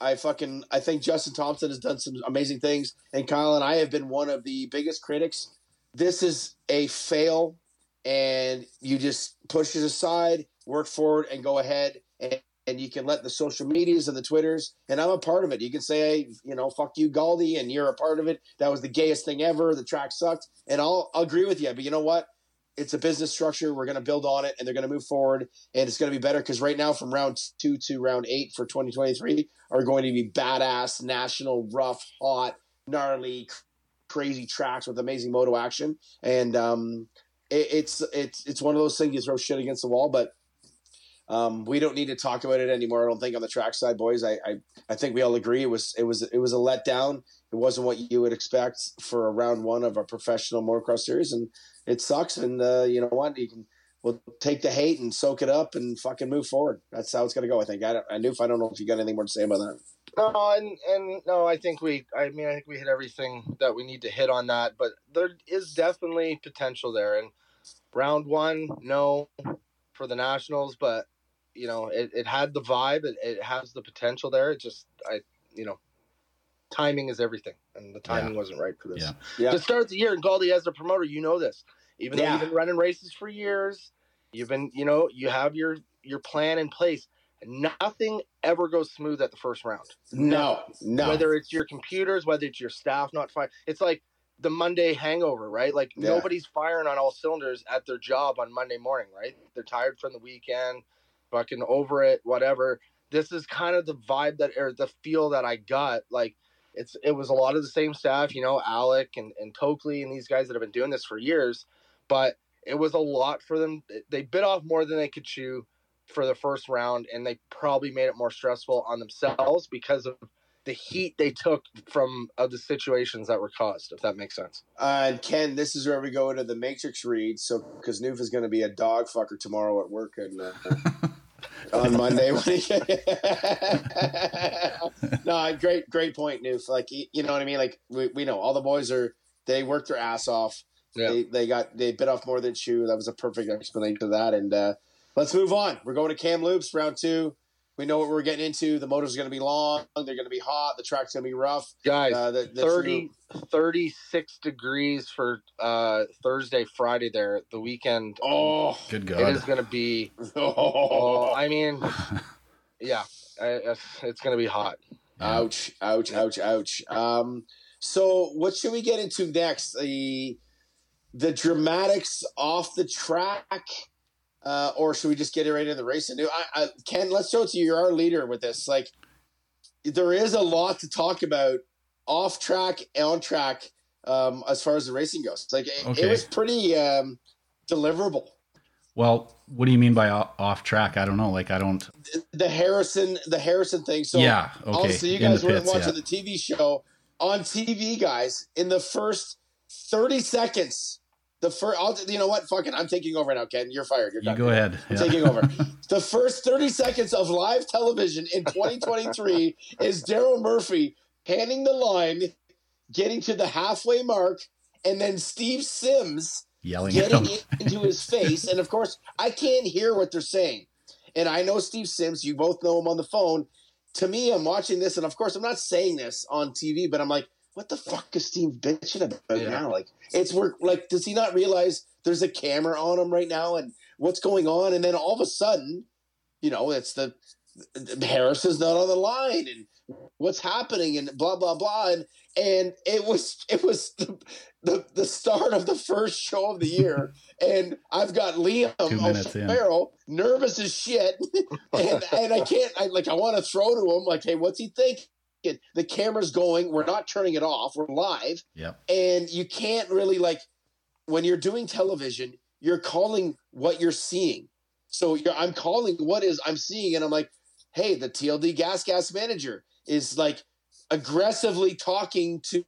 I fucking I think Justin Thompson has done some amazing things, and Kyle and I have been one of the biggest critics. This is a fail, and you just push it aside, work forward, and go ahead. And, and you can let the social medias and the Twitters, and I'm a part of it. You can say, hey, you know, fuck you, Galdi, and you're a part of it. That was the gayest thing ever. The track sucked, and I'll, I'll agree with you. But you know what? It's a business structure. We're going to build on it, and they're going to move forward, and it's going to be better because right now, from round two to round eight for 2023, are going to be badass, national, rough, hot, gnarly, crazy tracks with amazing moto action, and um, it, it's it's it's one of those things you throw shit against the wall, but um, we don't need to talk about it anymore. I don't think on the track side, boys. I, I I think we all agree it was it was it was a letdown. It wasn't what you would expect for a round one of a professional motocross series, and it sucks. And uh, you know what? You can we'll take the hate and soak it up and fucking move forward. That's how it's gonna go. I think. I, I knew if I don't know if you got anything more to say about that. No, and and no, I think we. I mean, I think we hit everything that we need to hit on that. But there is definitely potential there. And round one, no, for the Nationals, but you know, it, it had the vibe. It, it has the potential there. It just, I, you know, timing is everything, and the timing wasn't right for this. Yeah. Yeah. To start the year, and Galdi as the promoter, you know this. Even though Yeah. you've been running races for years, you've been, you know, you have your your plan in place. Nothing ever goes smooth at the first round No, no. whether it's your computers, whether it's your staff not fine. It's like the Monday hangover, right? Like Yeah. nobody's firing on all cylinders at their job on Monday morning, right? They're tired from the weekend, fucking over it, whatever. This is kind of the vibe that or the feel that I got. Like it's it was a lot of the same staff, you know, Alec and, and Tokley and these guys that have been doing this for years, but it was a lot for them. They bit off more than they could chew for the first round, and they probably made it more stressful on themselves because of the heat they took from of the situations that were caused. If that makes sense. Uh, and Ken, this is where we go into the Matrix read. So, because Noof is going to be a dog fucker tomorrow at work and uh, on Monday. when he- no, great, great point, Noof. Like, you you know what I mean? Like, we, we know all the boys are they worked their ass off. Yeah. They, they got they bit off more than chew. That was a perfect explanation of that. And uh, let's move on. We're going to Kamloops round two. We know what we're getting into. The motors are going to be long. They're going to be hot. The track's going to be rough. Guys, Uh, the, the 30, 36 degrees for uh, Thursday, Friday. There, the weekend. Oh, Good God. it is going to be. Oh, oh, I mean, yeah, I- it's, it's going to be hot. ouch, ouch, ouch, ouch. Um, so what should we get into next? The the dramatics off the track, uh, or should we just get it right into the race and do? I, I, Ken, let's show it to you. You're our leader with this. Like, there is a lot to talk about off track, on track, um, as far as the racing goes. Like, it, Okay. it was pretty um, deliverable. Well, what do you mean by off track? I don't know. Like I don't. The Harrison, the Harrison thing. So yeah. Okay. Also, you guys weren't pits, yeah. watching the TV show on TV, guys. In the first thirty seconds, the first, I'll, you know what? Fucking, I'm taking over now, Ken. You're fired. You're You done. go ahead. I'm Yeah. taking over. the first 30 seconds of live television in 2023 is Daryl Murphy handing the line, getting to the halfway mark, and then Steve Sims Yelling getting into his face. And of course, I can't hear what they're saying. And I know Steve Sims, you both know him on the phone. To me, I'm watching this, and of course, I'm not saying this on TV, but I'm like, what the fuck is Steve bitching about Yeah. now? Like, it's work. Like, does he not realize there's a camera on him right now, and what's going on? And then all of a sudden, you know, it's the Harris is not on the line, and what's happening, and blah blah blah, and and it was it was the the, the start of the first show of the year, and I've got Liam. O'Farrell nervous as shit, and and I can't I like I want to throw to him like, hey, what's he thinking? The camera's going. We're not turning it off. We're live, Yep. and you can't really like when you're doing television. You're calling what you're seeing. So you're, I'm calling what is I'm seeing, and I'm like, hey, the TLD Gas Gas manager is like aggressively talking to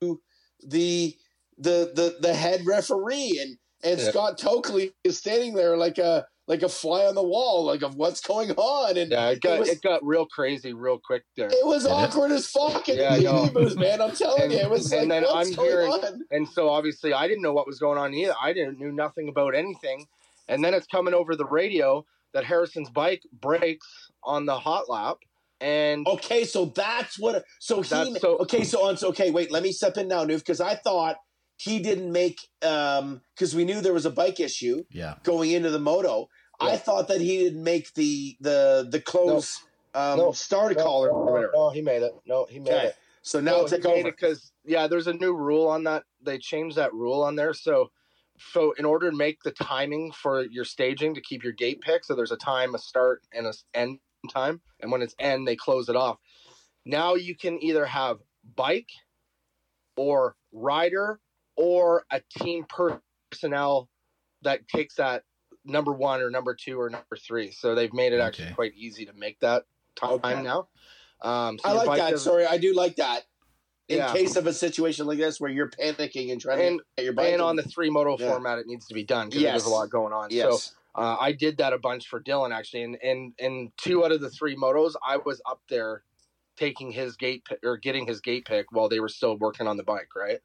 the the the the head referee, and and Yeah. Scott Tokley is standing there like a like a fly on the wall, like of what's going on, and Yeah, it got was- it got real crazy real quick there. it was awkward as fuck in Yeah, the. Booth, man. I'm telling And- you, it was like, and then what's I'm going hearing- on? And so obviously I didn't know what was going on either. I didn't knew nothing about anything. And then it's coming over the radio that Harrison's bike breaks on the hot lap. And Okay, so that's what. So he. So- okay, so on. So okay, wait. Let me step in now, Noof, because I thought he didn't make. Um, because we knew there was a bike issue Yeah. going into the moto. I thought that he didn't make the the the close um No. start no, caller no, or whatever. no, he made it. No, he made Okay, it. so now No, take over. because yeah, there's a new rule on that. They changed that rule on there. So, so in order to make the timing for your staging to keep your gate pick, so there's a time, a start, and a end time, and when it's end, they close it off. Now you can either have bike, or rider, or a team personnel that takes that number one or number two or number three. So they've made it actually quite easy to make that time Okay. now. Um, so I like that. Sorry, I do like that. In Yeah. case of a situation like this where you're panicking and trying And- to get your bike and on the three moto Yeah. format it needs to be done because Yes. there's a lot going on yes, so uh, i did that a bunch for dylan actually and and and two out of the three motos i was up there taking his gate pick, or getting his gate pick while they were still working on the bike right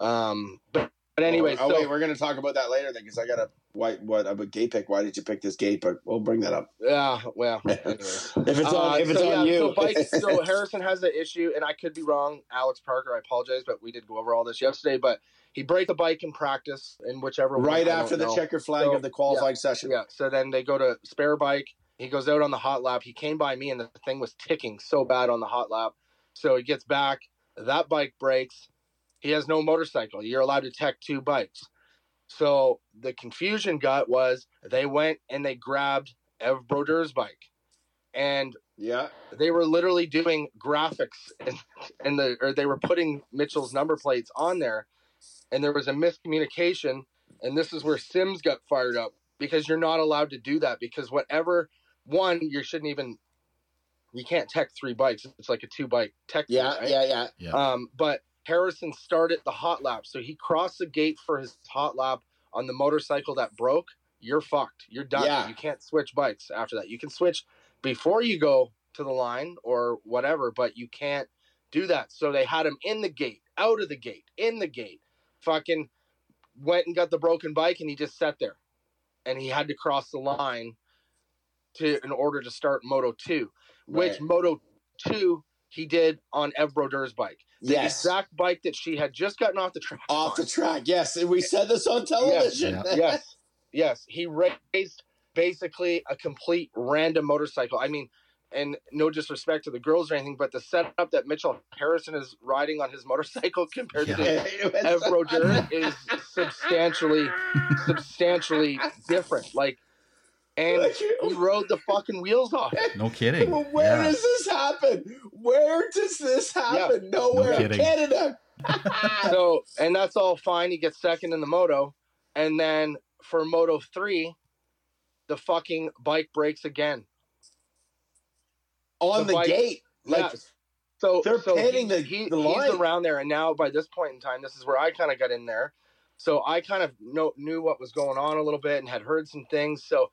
um but but anyway Oh, so wait, we're gonna talk about that later then, because I got a why what about gate pick? Why did you pick this gate? But we'll bring that up. yeah well anyways. If it's on, Uh, if it's so, on yeah, you, So, bike, so Harrison has the issue, and I could be wrong. Alex Parker, I apologize, but we did go over all this yesterday. But he break the bike in practice in whichever right don't after the know. checker flag So, of the qualifying session. Yeah. So then they go to spare bike. He goes out on the hot lap. He came by me, and the thing was ticking so bad on the hot lap. So he gets back. That bike breaks. He has no motorcycle. You're allowed to tech two bikes. So the confusion got was they went and they grabbed Ev Brodeur's bike, and Yeah. they were literally doing graphics and and the or they were putting Mitchell's number plates on there, and there was a miscommunication, and this is where Sims got fired up because you're not allowed to do that because whatever one you shouldn't even you can't tech three bikes it's like a two bike tech Yeah, right? yeah, yeah. Yeah. Um, but Harrison started the hot lap, so he crossed the gate for his hot lap on the motorcycle that broke. You're fucked. You're done. Yeah. You can't switch bikes after that. You can switch before you go to the line or whatever, but you can't do that. So they had him in the gate, out of the gate, in the gate. Fucking went and got the broken bike, and he just sat there, and he had to cross the line to in order to start Moto Two, which Right. Moto Two he did on Ev Brodeur's bike. The Yes. exact bike that she had just gotten off the track. Off the track. Yes. And we said this on television. Yeah. yes, yes. He raised basically a complete random motorcycle. I mean, and no disrespect to the girls or anything, but the setup that Mitchell Harrison is riding on his motorcycle compared Yeah. to It Ev Brodeur is substantially, substantially different. Like and Like, he rode the fucking wheels off. No kidding. Where Yeah. does this happen? Where does this happen? Nowhere in kidding. Canada. So, and that's all fine. He gets second in the moto, and then for Moto three, the fucking bike breaks again. On The the, bike- gate. Like Yeah. So They're so pitting he- the- he, the he's line. around there, and now by this point in time, this is where I kind of got in there. So I kind of know, knew what was going on a little bit and had heard some things. So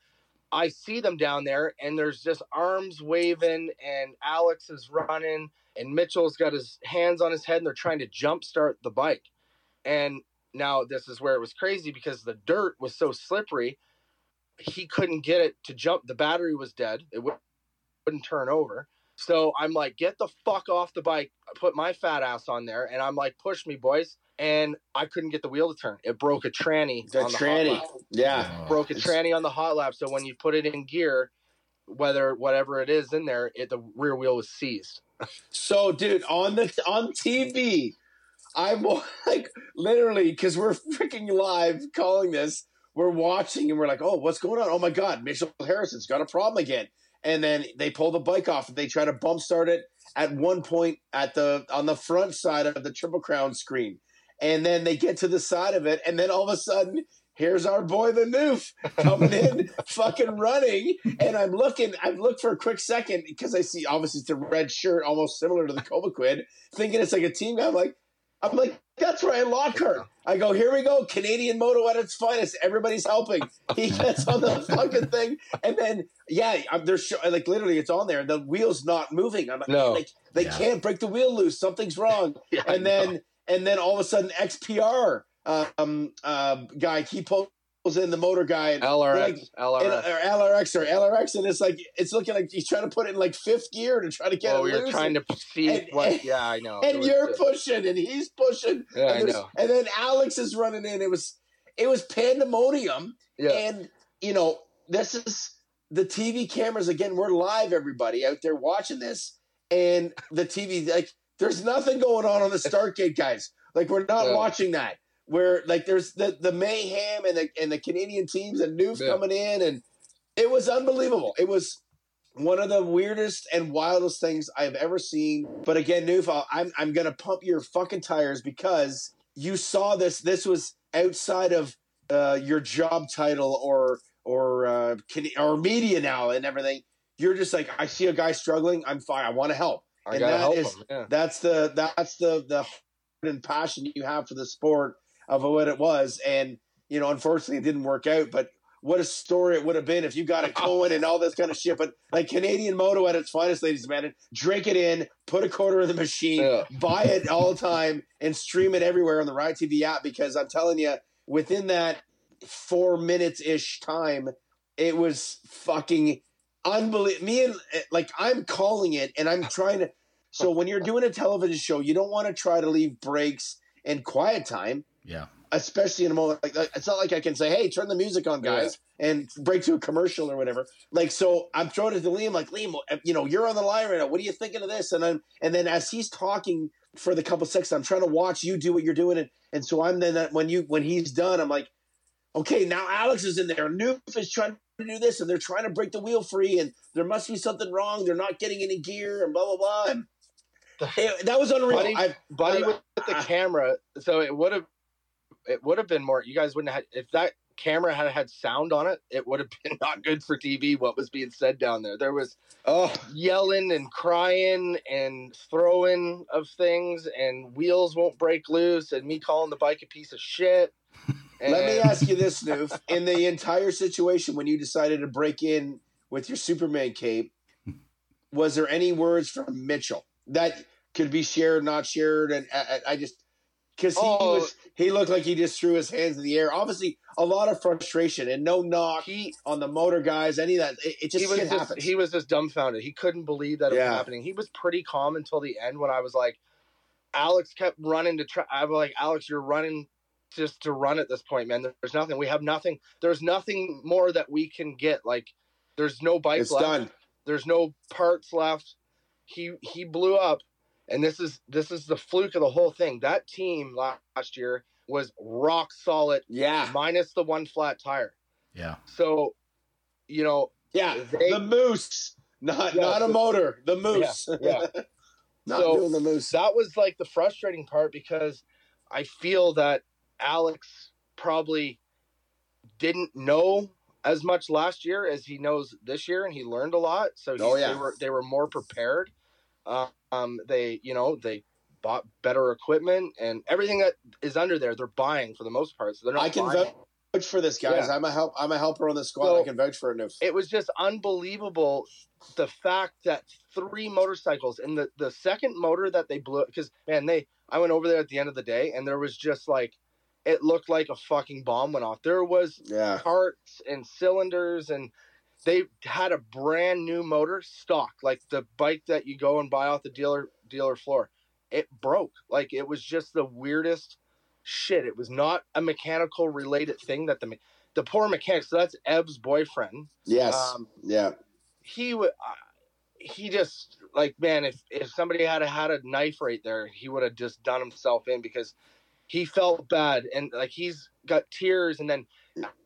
I see them down there, and there's just arms waving, and Alex is running, and Mitchell's got his hands on his head, and they're trying to jump start the bike. And now this is where it was crazy because the dirt was so slippery, he couldn't get it to jump. The battery was dead; it wouldn't turn over. So I'm like, get the fuck off the bike. I put my fat ass on there, and I'm like, push me, boys. And I couldn't get the wheel to turn. It broke a tranny. the on the hot tranny. lap. Yeah. Oh, broke a It's- tranny on the hot lap. So when you put it in gear, whether whatever it is in there, it, the rear wheel was seized. So, dude, on the on TV, I'm like literally because we're freaking live calling this. We're watching and we're like, "Oh, what's going on? Oh my God, Mitchell Harrison's got a problem again." And then they pull the bike off and they try to bump start it at one point at the on the front side of the Triple Crown screen, and then they get to the side of it, and then all of a sudden. Here's our boy the Noof coming in, fucking running, and I'm looking. I've looked for a quick second because I see obviously it's a red shirt, almost similar to the Covaquid, thinking it's like a team guy. I'm like, I'm like, that's Ryan Lockhart. I go, here we go, Canadian moto at its finest. Everybody's helping. He gets on the fucking thing, and then yeah, I'm, there's show, like literally it's on there. The wheel's not moving. I'm like, No. like they Yeah. can't break the wheel loose. Something's wrong. Yeah, I and know. then and then all of a sudden XPR um uh guy he pulls in the motor guy and LRX, like- LRX. and, or LRX or LRX, and it's like it's looking like he's trying to put it in like fifth gear to try to get oh, it were loose. trying to see and- what. Yeah, I know. And you're just- pushing, and he's pushing, Yeah, I know. and then Alex is running in. It was it was pandemonium, Yeah, and you know this is the TV cameras again. We're live, everybody out there watching this, and the TV like there's nothing going on on the start gate, guys. Like we're not Yeah. watching that. Where like there's the the mayhem and the and the Canadian teams and Noof Yeah. coming in, and it was unbelievable. It was one of the weirdest and wildest things I've ever seen. But again, Noof, I'll- I'm I'm gonna pump your fucking tires because you saw this. This was outside of uh, your job title or or uh, can, or media now and everything. You're just like, I see a guy struggling. I'm fine. I want to help. I and gotta that help is-. Yeah. That's the that's the the heart and passion you have for the sport of what it was. And you know, unfortunately, it didn't work out. But what a story it would have been if you got a going and all this kind of shit. But like Canadian Moto at its finest, ladies and gentlemen, drink it in, put a quarter in the machine, Yeah. buy it all the time, and stream it everywhere on the Ride TV app. Because I'm telling you, within that four minutes ish time, it was fucking unbelievable. Me and like I'm calling it, and I'm trying to. So when you're doing a television show, you don't want to try to leave breaks and quiet time, Yeah. especially in a moment like like, it's not like I can say, "Hey, turn the music on, guys," and break to a commercial or whatever. Like so, I'm throwing it to Liam, like Liam, uh, you know, you're on the line right now. What are you thinking of this? And I'm and then as he's talking for the couple seconds, I'm trying to watch you do what you're doing, and and so I'm then uh, when you when he's done, I'm like, okay, now Alex is in there. Noof is trying to do this, and they're trying to break the wheel free, and there must be something wrong. They're not getting any gear, and blah blah blah. And it- that was unreal. Buddy- I, Buddy I- with the I- camera, so it would have, it would have been more. You guys wouldn't have had if that camera had had sound on it. It would have been not good for TV. What was being said down there? There was oh, yelling and crying and throwing of things, and wheels won't break loose, and me calling the bike a piece of shit. Let me ask you this, Noof. In the entire situation when you decided to break in with your Superman cape, was there any words from Mitchell that could be shared, not shared? And I- I just because he Oh. was he looked like he just threw his hands in the air. Obviously, a lot of frustration and no knock he on the motor guys. Any of that, it, it just he was just he was just dumbfounded. He couldn't believe that it Yeah. was happening. He was pretty calm until the end when I was like, Alex kept running to try. I was like, Alex, you're running just to run at this point, man. There's nothing. We have nothing. There's nothing more that we can get. Like, there's no bike it's left. done. There's no parts left. He he blew up, and this is this is the fluke of the whole thing. That team last year was rock solid, Yeah, minus the one flat tire. Yeah. So you know, Yeah, They- the moose, not Yeah, not a the- motor. The moose. yeah. not So, doing the moose. that was like the frustrating part because I feel that Alex probably didn't know as much last year as he knows this year, and he learned a lot. So he, Oh, yeah. they were they were more prepared. Uh, um, they you know they bought better equipment and everything that is under there they're buying for the most part. So they're not. I can buying. vouch for this, guys. Yeah. I'm a help. I'm a helper on the squad. So- I can vouch for it. Noof. it was just unbelievable the fact that three motorcycles and the the second motor that they blew because man they I went over there at the end of the day and there was just like it looked like a fucking bomb went off. There was Yeah. parts and cylinders and they had a brand new motor stock like the bike that you go and buy off the dealer dealer floor. It broke. Like it was just the weirdest shit. It was not a mechanical related thing that the the poor mechanic. So that's Ev's boyfriend Yes. Um, yeah. he would uh, he just like man if if somebody had had a knife right there he would have just done himself in because he felt bad and like he's got tears and then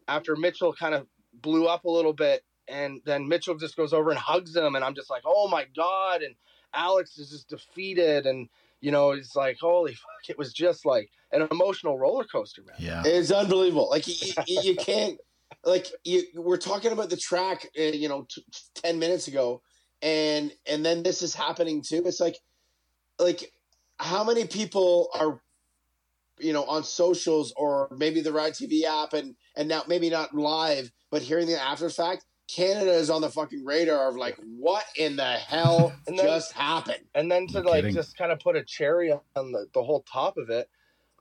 after mitchell kind of blew up a little bit and then mitchell just goes over and hugs him and i'm just like oh my god and alex is just defeated and you know it's like holy fuck it was just like an emotional roller coaster man Yeah. It's unbelievable. Like you, you, you can't. Like you, we're talking about the track. Uh, you know, t- ten minutes ago, and and then this is happening too. It's like, like how many people are, you know, on socials or maybe the Ride TV app, and and now maybe not live, but hearing the after fact. Canada is on the fucking radar of like, what in the hell And then- just happened? And then to No like kidding. just kind of put a cherry on the, the whole top of it,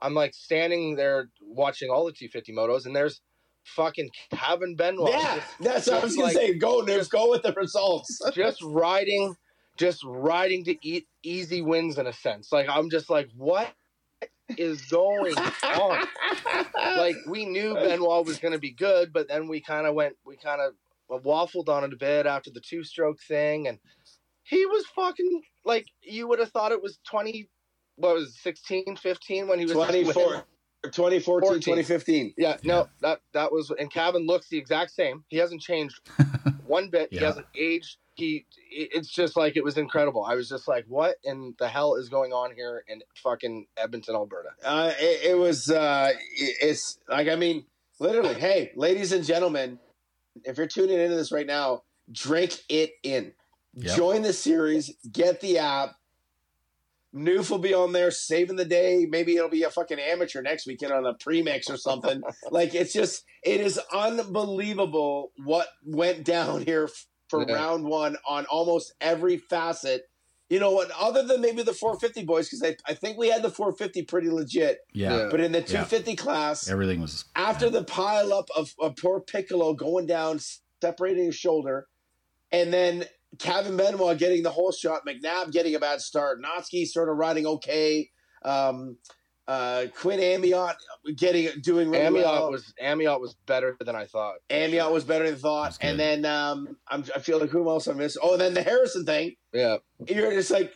I'm like standing there watching all the T50 motos, and there's fucking Kaven Benoit yeah, just, that's what I was gonna like- say. Go, Nips, just- go with the results. just riding, just riding to eat easy wins in a sense. Like I'm just like, what is going on? Like we knew Benoit was going to be good, but then we kind of went, we kind of waffled on it a bit after the two stroke thing, and he was fucking like you would have thought it was 20 what was it, 16 15 when he was 24, 2014, 14. 2015. yeah no that that was and Kaven looks the exact same. He hasn't changed one bit. He hasn't aged. He it's just like it was incredible. I was just like what in the hell is going on here in fucking edmonton alberta? Uh, it, it was, uh, it- it's like, I mean, literally, hey, ladies and gentlemen, if you're tuning into this right now, drink it in. Yep. Join the series, get the app. Noof will be on there saving the day. Maybe it'll be a fucking amateur next weekend on a premix or something. like it's just, it is unbelievable what went down here for Yeah. round one on almost every facet. You know what? Other than maybe the 450 boys, because I, I think we had the 450 pretty legit. Yeah. Yeah. But in the Yeah. 250 class, Everything was after the pile up of, of poor Piccolo going down, separating his shoulder, and then Kaven Benoit getting the whole shot, McNabb getting a bad start, Natzke sort of riding okay, um, uh, Quinn Amyotte getting doing really Amyotte well. was Amyotte was better than i thought Amyotte was better than thought, and then um, I'm, I feel like who else I missed? Oh, and then the Harrison thing. yeah You're just like,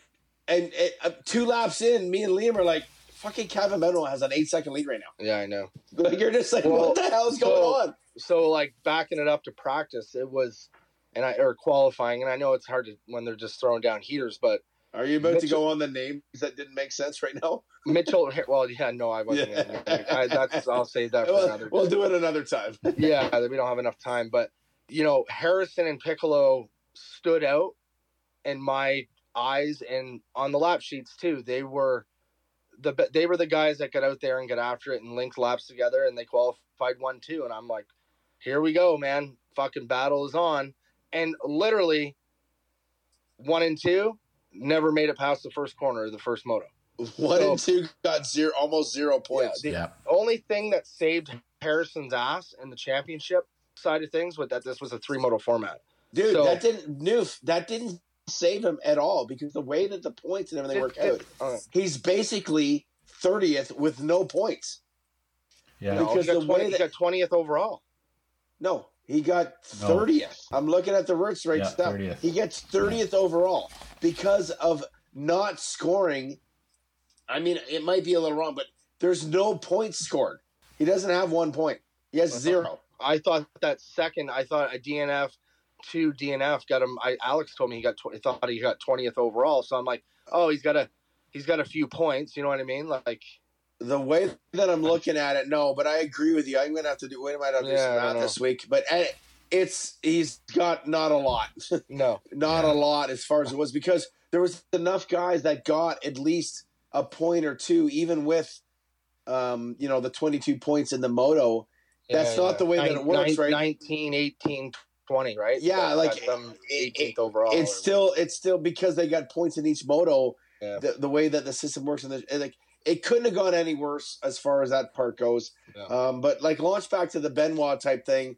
and, and uh, two laps in, me and Liam are like, fucking Kaven Benoit has an eight second lead right now. yeah i know Like you're just like, Well, what the hell is going on? so like backing it up to practice it was and i or qualifying and i know it's hard to when they're just throwing down heaters but Are you about to go on the names that didn't make sense right now? mitchell well yeah no i wasn't Yeah. I, that's i'll save that for Well, another we'll do it another time. yeah, we don't have enough time. But you know, Harrison and Piccolo stood out in my eyes and on the lap sheets too. They were the they were the guys that got out there and got after it and linked laps together and they qualified one two. And I'm like, here we go, man. Fucking battle is on. And literally, one and two never made it past the first corner of the first moto. One So- and two got zero, almost zero points. Yeah, the yeah. only thing that saved Harrison's ass in the championship side of things was that this was a three moto format. Dude, So- that didn't Noof, that didn't save him at all because the way that the points and everything work out, Uh, he's basically thirtieth with no points. Yeah. no, Because he got the 20 way he got twentieth overall. No, he got No. thirtieth. I'm looking at the Roots rate Yeah, stuff. 30th. He gets thirtieth overall because of not scoring. I mean, it might be a little wrong, but there's no points scored. He doesn't have one point. He has zero. I thought that second, I thought a DNF two DNF got him. I Alex told me he got tw- thought he got twentieth overall. So I'm like, oh, he's got a he's got a few points. You know what I mean? Like, the way that I'm looking at it, no, but I agree with you. I'm gonna have to do. Wait, I might have to do Yeah, some math this week, but uh, it's he's got not a lot, no, not Yeah. a lot as far as it was because there was enough guys that got at least a point or two, even with, um, you know, the 22 points in the moto. That's not the way that it works, right? 19, 18, 20, right? Yeah, Got- like, got them it- 18th overall. it's still it's still because they got points in each moto. Yeah. The, the way that the system works, and the, like it couldn't have gone any worse as far as that part goes. Yeah. Um, but like launch back to the Benoit type thing,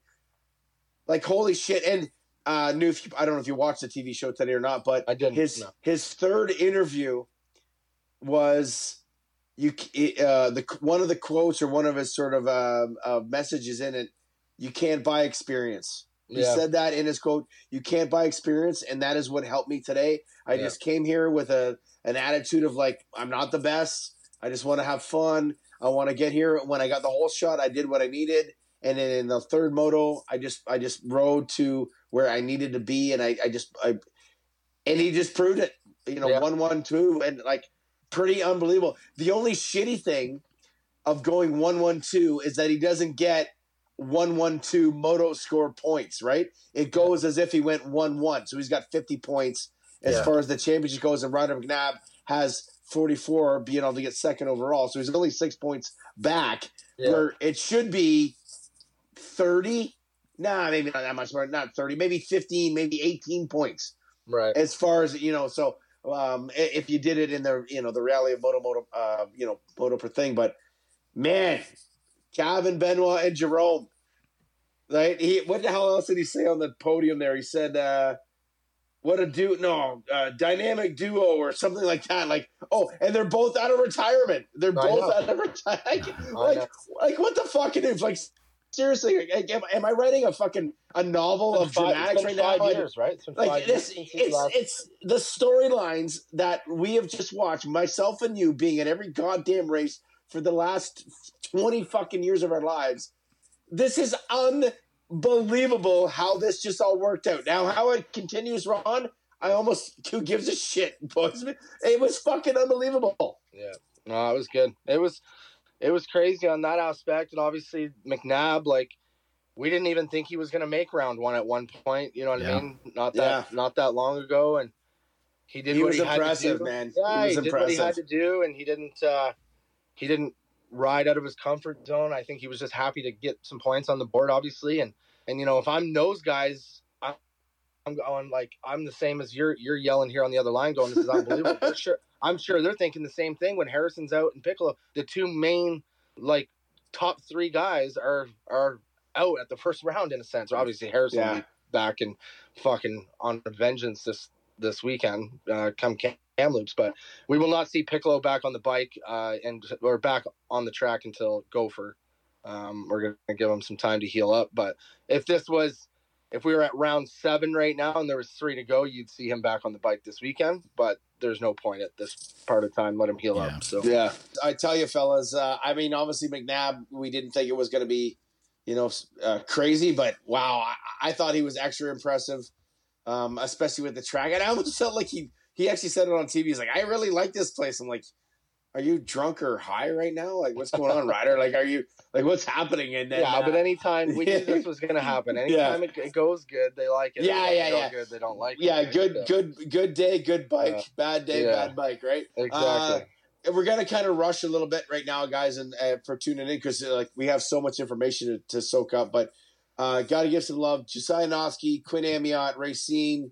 like holy shit! And uh, new, if you, I don't know if you watched the TV show today or not, but I didn't. his no. his third interview was you uh, the one of the quotes or one of his sort of uh, uh, messages in it. You can't buy experience. He Yeah. said that in his quote. You can't buy experience, and that is what helped me today. I Yeah. just came here with a an attitude of like I'm not the best. I just want to have fun. I want to get here. When I got the whole shot, I did what I needed, and then in the third moto, I just I just rode to where I needed to be, and I I just I and he just proved it. You know, Yeah. one one two, and like pretty unbelievable. The only shitty thing of going one one two is that he doesn't get one one two moto score points. Right? It goes as if he went one one, so he's got fifty points as Yeah. far as the championship goes. And Ryder McNabb has forty four, being able to get second overall, so he's only six points back. Yeah. Where it should be thirty. Nah, maybe not that much more. Not thirty, maybe fifteen, maybe eighteen points Right. as far as you know. So um, if you did it in the you know the rally of moto moto uh, you know moto per thing, but man, Calvin Benoit and Jerome, right? He what the hell else did he say on the podium there? He said. uh what a duo no uh, dynamic duo or something like that like oh and they're both out of retirement they're I both know. out of retirement like, like, like what the fuck it is like seriously like, am, am i writing a fucking a novel of five- dramatics right now Like, years, right? Like this, it's last- it's the storylines that we have just watched, myself and you, being in every goddamn race for the last twenty fucking years of our lives. This is unbelievable how this just all worked out. Now, how it continues, Ron, I almost who gives a shit, boys. It was fucking unbelievable. Yeah, no, it was good. It was, it was crazy on that aspect, and obviously McNabb, like, we didn't even think he was going to make round one at one point. You know what Yeah. I mean? Not that, not that long ago, and he did. He what was he had to impressive, do. man. Yeah, he he, was did what he had to do, and he didn't. uh He didn't ride out of his comfort zone. I think he was just happy to get some points on the board, obviously, and and you know if I'm those guys. I'm going like I'm the same as you're. You're yelling here on the other line, going, "This is unbelievable." For sure, I'm sure they're thinking the same thing when Harrison's out and Piccolo. The two main like top three guys are are out at the first round in a sense. Obviously, Harrison Yeah. back and fucking on vengeance this this weekend. Uh, come Kamloops, but we will not see Piccolo back on the bike uh, and or back on the track until Gopher. Um, we're gonna give him some time to heal up. But if this was if we were at round seven right now and there was three to go, you'd see him back on the bike this weekend. But there's no point at this part of time. Let him heal Yeah. up. So Yeah, I tell you, fellas. Uh, I mean, obviously McNabb, we didn't think it was going to be, you know, uh, crazy, but wow, I, I thought he was extra impressive, um, especially with the track. And I almost felt like he he actually said it on TV. He's like, I really like this place. I'm like, are you drunk or high right now? Like, what's going on, Ryder? Like, are you like what's happening? And then, yeah, uh, but anytime we knew this was gonna happen. Anytime it, it goes good, they like it. Yeah, yeah, yeah. Good, they don't like yeah, it. good, So, good, good day, good bike. Yeah. Bad day, Yeah. bad bike. Right. Exactly. Uh, we're gonna kind of rush a little bit right now, guys, and uh, for tuning in because like we have so much information to, to soak up. But uh, got to give some love, Josiah Natzke, Quinn Amyotte, Racine.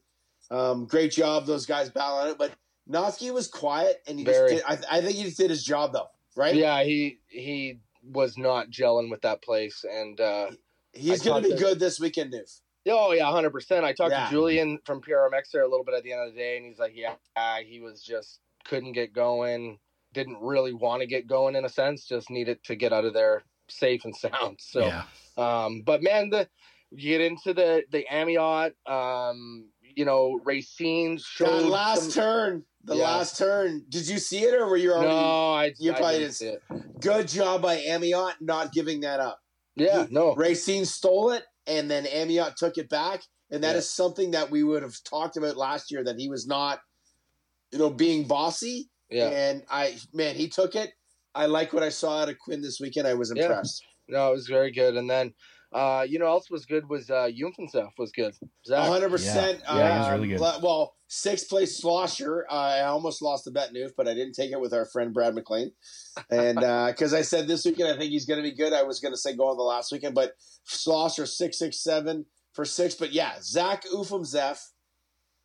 Um, great job, those guys battling it. But Natzke was quiet, and he just did, I, I think he just did his job though, right? yeah, he he was not gelling with that place, and uh, he's gonna be talked good this weekend, Newf. oh yeah, hundred percent. I talked Yeah. to Julian from PRMX there a little bit at the end of the day, and he's like, yeah, he was just couldn't get going, didn't really want to get going in a sense, just needed to get out of there safe and sound. So. yeah. Um, but man, the you get into the the Amyotte, um, you know, Racine That showed last some- turn, the Yeah. last turn. Did you see it, or were you already? No, I, you I probably didn't see it. Good job by Amyotte not giving that up. Yeah, He- no, Racine stole it, and then Amyotte took it back, and that is Yeah. something that we would have talked about last year that he was not, you know, being bossy. yeah, And I, man, he took it. I like what I saw out of Quinn this weekend. I was Yeah. impressed. no, it was very good. And then, uh, you know, else was good was uh, Jungfenstuff was good. Zach, hundred percent. Yeah. Yeah, he was really good. Well, sixth place slosher. Uh, I almost lost the bet, Noof, but I didn't take it with our friend Brad McLean, and because I said this weekend I think he's going to be good. I was going to say go on the last weekend, but slosher six six seven for six. But yeah, Zach Ufumzef.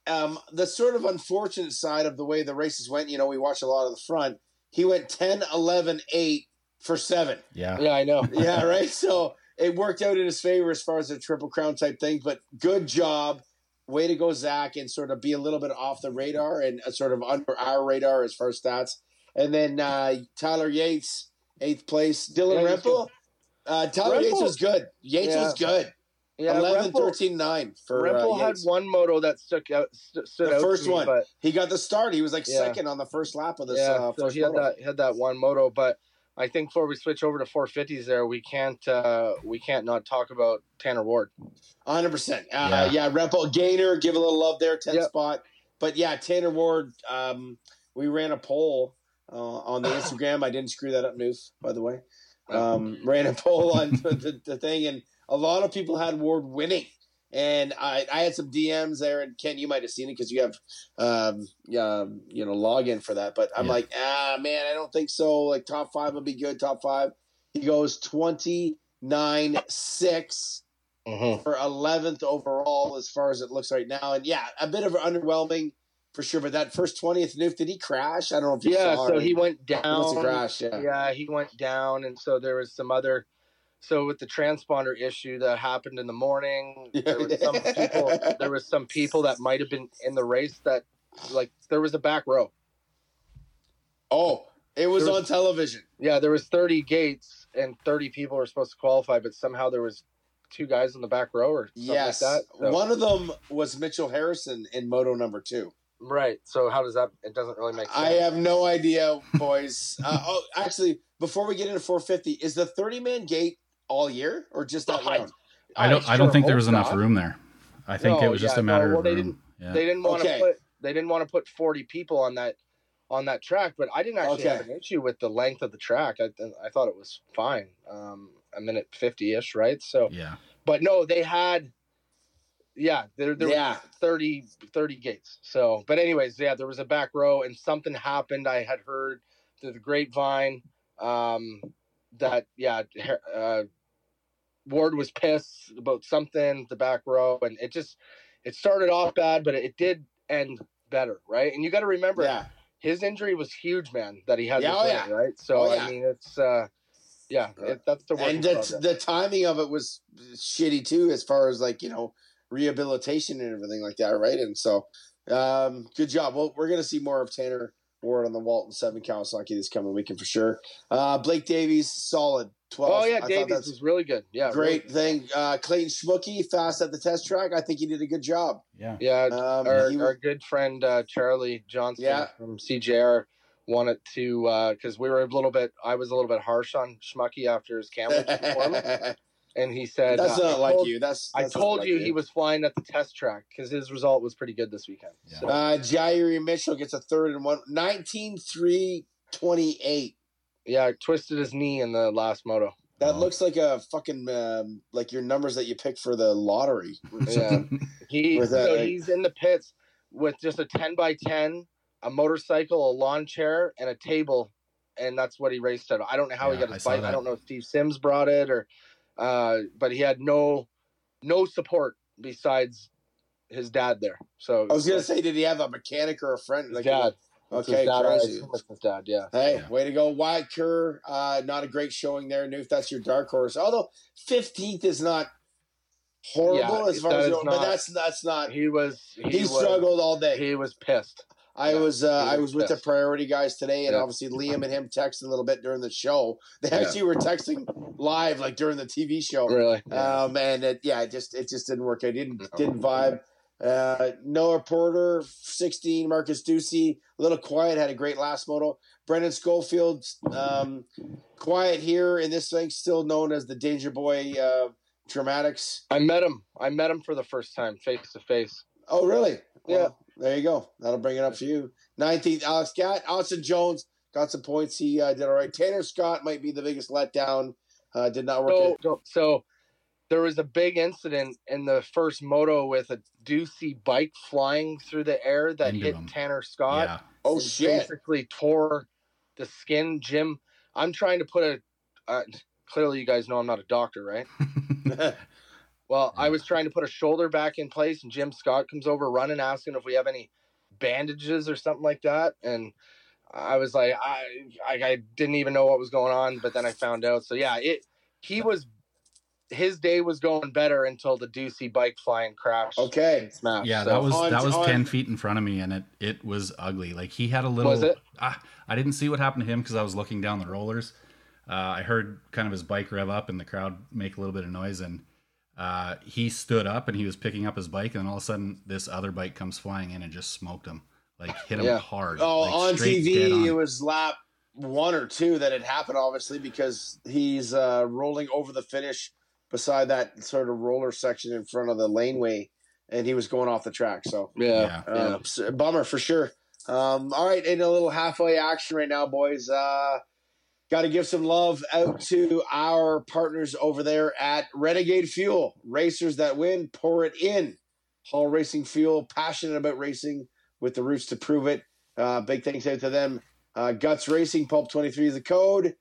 Um, the sort of unfortunate side of the way the races went, you know, we watched a lot of the front. He went 10, 11, 8 for seven Yeah. yeah, I know. yeah, right. So it worked out in his favor as far as a triple crown type thing. But good job, way to go, Zach, and sort of be a little bit off the radar and uh, sort of under our radar as far as stats. And then uh, Tyler Yates, eighth place. Dylan Yeah, Rempel. Uh, Tyler Yates was good. Yates Yeah. was good. Yeah, 11, Rempel, 13, 9 for Rempel uh, had one moto that stuck out. St- stood The out first me, one. but He got the start. He was like Yeah. second on the first lap of this. yeah, uh, so he had moto. that had that one moto. But I think before we switch over to 450s, there we can't uh, we can't not talk about Tanner Ward. hundred percent. Uh, Yeah. yeah, Repo Gainer, give a little love there, ten Yep. spot. But yeah, Tanner Ward. Um, we ran a poll uh, on the Instagram. I didn't screw that up, Noof, by the way. Um, ran a poll on the, the thing, and a lot of people had Ward winning. And I, I had some DMs there, and Ken, you might have seen it because you have, um, yeah, you know, login for that. But I'm Yeah. like, ah, man, I don't think so. Like top five would be good. Top five. He goes twenty nine six Mm-hmm. for 11th overall as far as it looks right now. And yeah, a bit of underwhelming for sure. But that first 20th noof, did he crash? I don't know if you Yeah, saw so he went He must have down. yeah. Yeah, he went down, and so there was some other. So with the transponder issue that happened in the morning, there was some people. There was some people that might have been in the race that, like, there was a back row. Oh, it was was- on television. Yeah, there was 30 gates and 30 people were supposed to qualify, but somehow there was two guys in the back row or something Yes. like that. So- One of them was Mitchell Harrison in moto number two. right. So how does that? It doesn't really make sense. I have no idea, boys. uh, oh, actually, before we get into 450, is the 30 man gate all year or just that I- round? I don't. I don't think there hope was enough room there. I think No, it was just a matter no, well, of they room. didn't- Yeah. They didn't want Okay. to put. They didn't want to put 40 people on that on that track, but I didn't actually have an issue with the length of the track. I I thought it was fine. Um, a minute 50 ish, right? So, yeah. but no, they had. Yeah, there, there Yeah. was 30, 30 gates. So, but anyways, yeah, there was a back row, and something happened. I had heard through the grapevine um, that yeah, uh, Ward was pissed about something the back row, and it just it started off bad, but it did end better, right? And you got to remember, Yeah. his injury was huge, man. That he had Yeah, oh, yeah. right? So Oh, yeah. I mean, it's uh, yeah, it, that's the and the, the timing of it was shitty too as far as like you know rehabilitation and everything like that right and so um good job well we're gonna see more of tanner ward on the walton 7 kawasaki this coming weekend for sure. Uh blake davies solid. 12 oh yeah, I thought Davies that's was really good. Yeah, great really- thing. Uh clayton schmooky fast at the test track. I think he did a good job. Yeah. Yeah, um our, he was- our good friend uh, Charlie Johnson Yeah. from CJR wanted to because we were a little bit I was a little bit harsh on Schmucky after his camera performance, that's and he said "That's not uh, I like told- you that's, I that's not told like you he was flying at the test track because his result was pretty good this weekend. Yeah. So, uh jairi mitchell gets a third and one 19 3 28 yeah, twisted his knee in the last moto. That Oh. looks like a fucking um, like your numbers that you pick for the lottery. Yeah, he that, so like- he's in the pits with just a ten by ten, a motorcycle, a lawn chair, and a table, and that's what he raced at. I don't know how he got his saw bike. I don't know if Steve Sims brought it or, uh, but he had no, no support besides his dad there. So I was gonna say, did he have a mechanic or a friend? his Like, dad. Okay, dad. Crazy. his dad. Yeah. Hey, Yeah. way to go, Wyatt Kerr. Uh, not a great showing there. Noof, that's your dark horse. Although fifteenth is not horrible Yeah, as far as, is but not- that's that's not. He was. He, He, was, struggled all day. He was pissed. I yeah, was uh, I was with the priority guys today, and Yeah. obviously Liam and him texted a little bit during the show. They Yeah. actually were texting live, like during the TV show. Really. Um, and it, yeah, it just it just didn't work. I didn't No. didn't vibe. Uh, Noah Porter, 16. Marcus Ducey, a little quiet, had a great last moto. Brendan Schofield, um, quiet here in this thing, still known as the Danger Boy uh, Dramatics. I met him. I met him for the first time, face to face. Oh, really? Yeah. Well, there you go. That'll bring it up for you. 19th, Alex Gatt. Austin Jones got some points. He uh, did all right. Tanner Scott might be the biggest letdown. Uh, did not work. So, so, so there was a big incident in the first moto with a Ducey bike flying through the air that Into hit him. Tanner Scott. Yeah. oh, shit. Basically tore the skin. Jim, I'm trying to put a. Uh, clearly, you guys know I'm not a doctor, right? Well, I was trying to put a shoulder back in place, and Jim Scott comes over running, asking if we have any bandages or something like that. And I was like, I, I, I didn't even know what was going on, but then I found out. So yeah, it he was his day was going better until the Ducey bike flying crash. okay. smash. Yeah, So- that was on- that was on- ten feet in front of me, and it it was ugly. Like he had a little. Was it? Ah, I didn't see what happened to him because I was looking down the rollers. Uh, I heard kind of his bike rev up and the crowd make a little bit of noise, and uh, he stood up and he was picking up his bike, and then all of a sudden this other bike comes flying in and just smoked him, like hit him Yeah. hard. Oh, like, on TV, on. it was lap one or two that had happened, obviously, because he's uh, rolling over the finish beside that sort of roller section in front of the laneway, and he was going off the track. So, yeah, Yeah. yeah. um, s- bummer for sure. Um, all right, in a little halfway action right now, boys. Uh, Got to give some love out to our partners over there at Renegade Fuel. Racers that win, pour it in. Hall Racing Fuel, passionate about racing with the roots to prove it. Uh, big thanks out to them. Uh, Guts Racing, Pulp 23 is the code.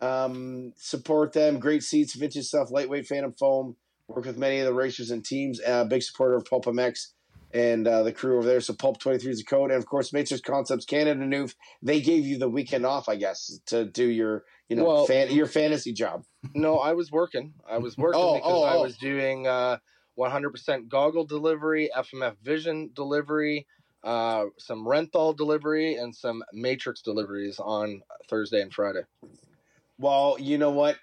Um, support them. Great seats, vintage stuff, lightweight Phantom foam. Work with many of the racers and teams. Uh, big supporter of Pulp MX and uh, the crew over there. So Pulp 23 is the code. And of course, Matrix Concepts Canada Noof. They gave you the weekend off, I guess, to do your you know Well- fan, your fantasy job. No, I was working. I was working Oh, because oh, I oh. was doing uh, 100% goggle delivery, FMF Vision delivery, uh, some Renthal delivery, and some Matrix deliveries on Thursday and Friday. Well, you know what?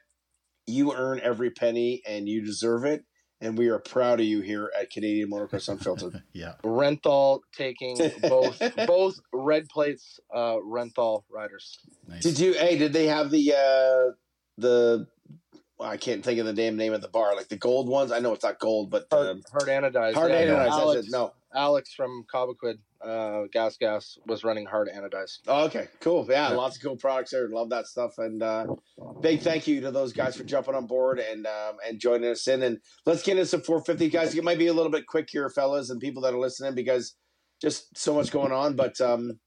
You earn every penny and you deserve it. And we are proud of you here at Canadian Motocross Unfiltered. yeah. Renthal taking both both red plates, uh, Renthal riders. Nice. Did you? Hey, did they have the uh the? well, I can't think of the damn name of the bar. Like the gold ones. I know it's not gold, but Hard, um, hard anodized. hard yeah, anodized. That's Alex. No. Alex from Cobequid, uh, Gas Gas was running hard anodized. Oh, okay, cool. Yeah, Yeah. lots of cool products there. Love that stuff. And uh, big thank you to those guys for jumping on board and um, and joining us in. And let's get into some 450 guys. It might be a little bit quick here, fellas, and people that are listening because just so much going on. But um,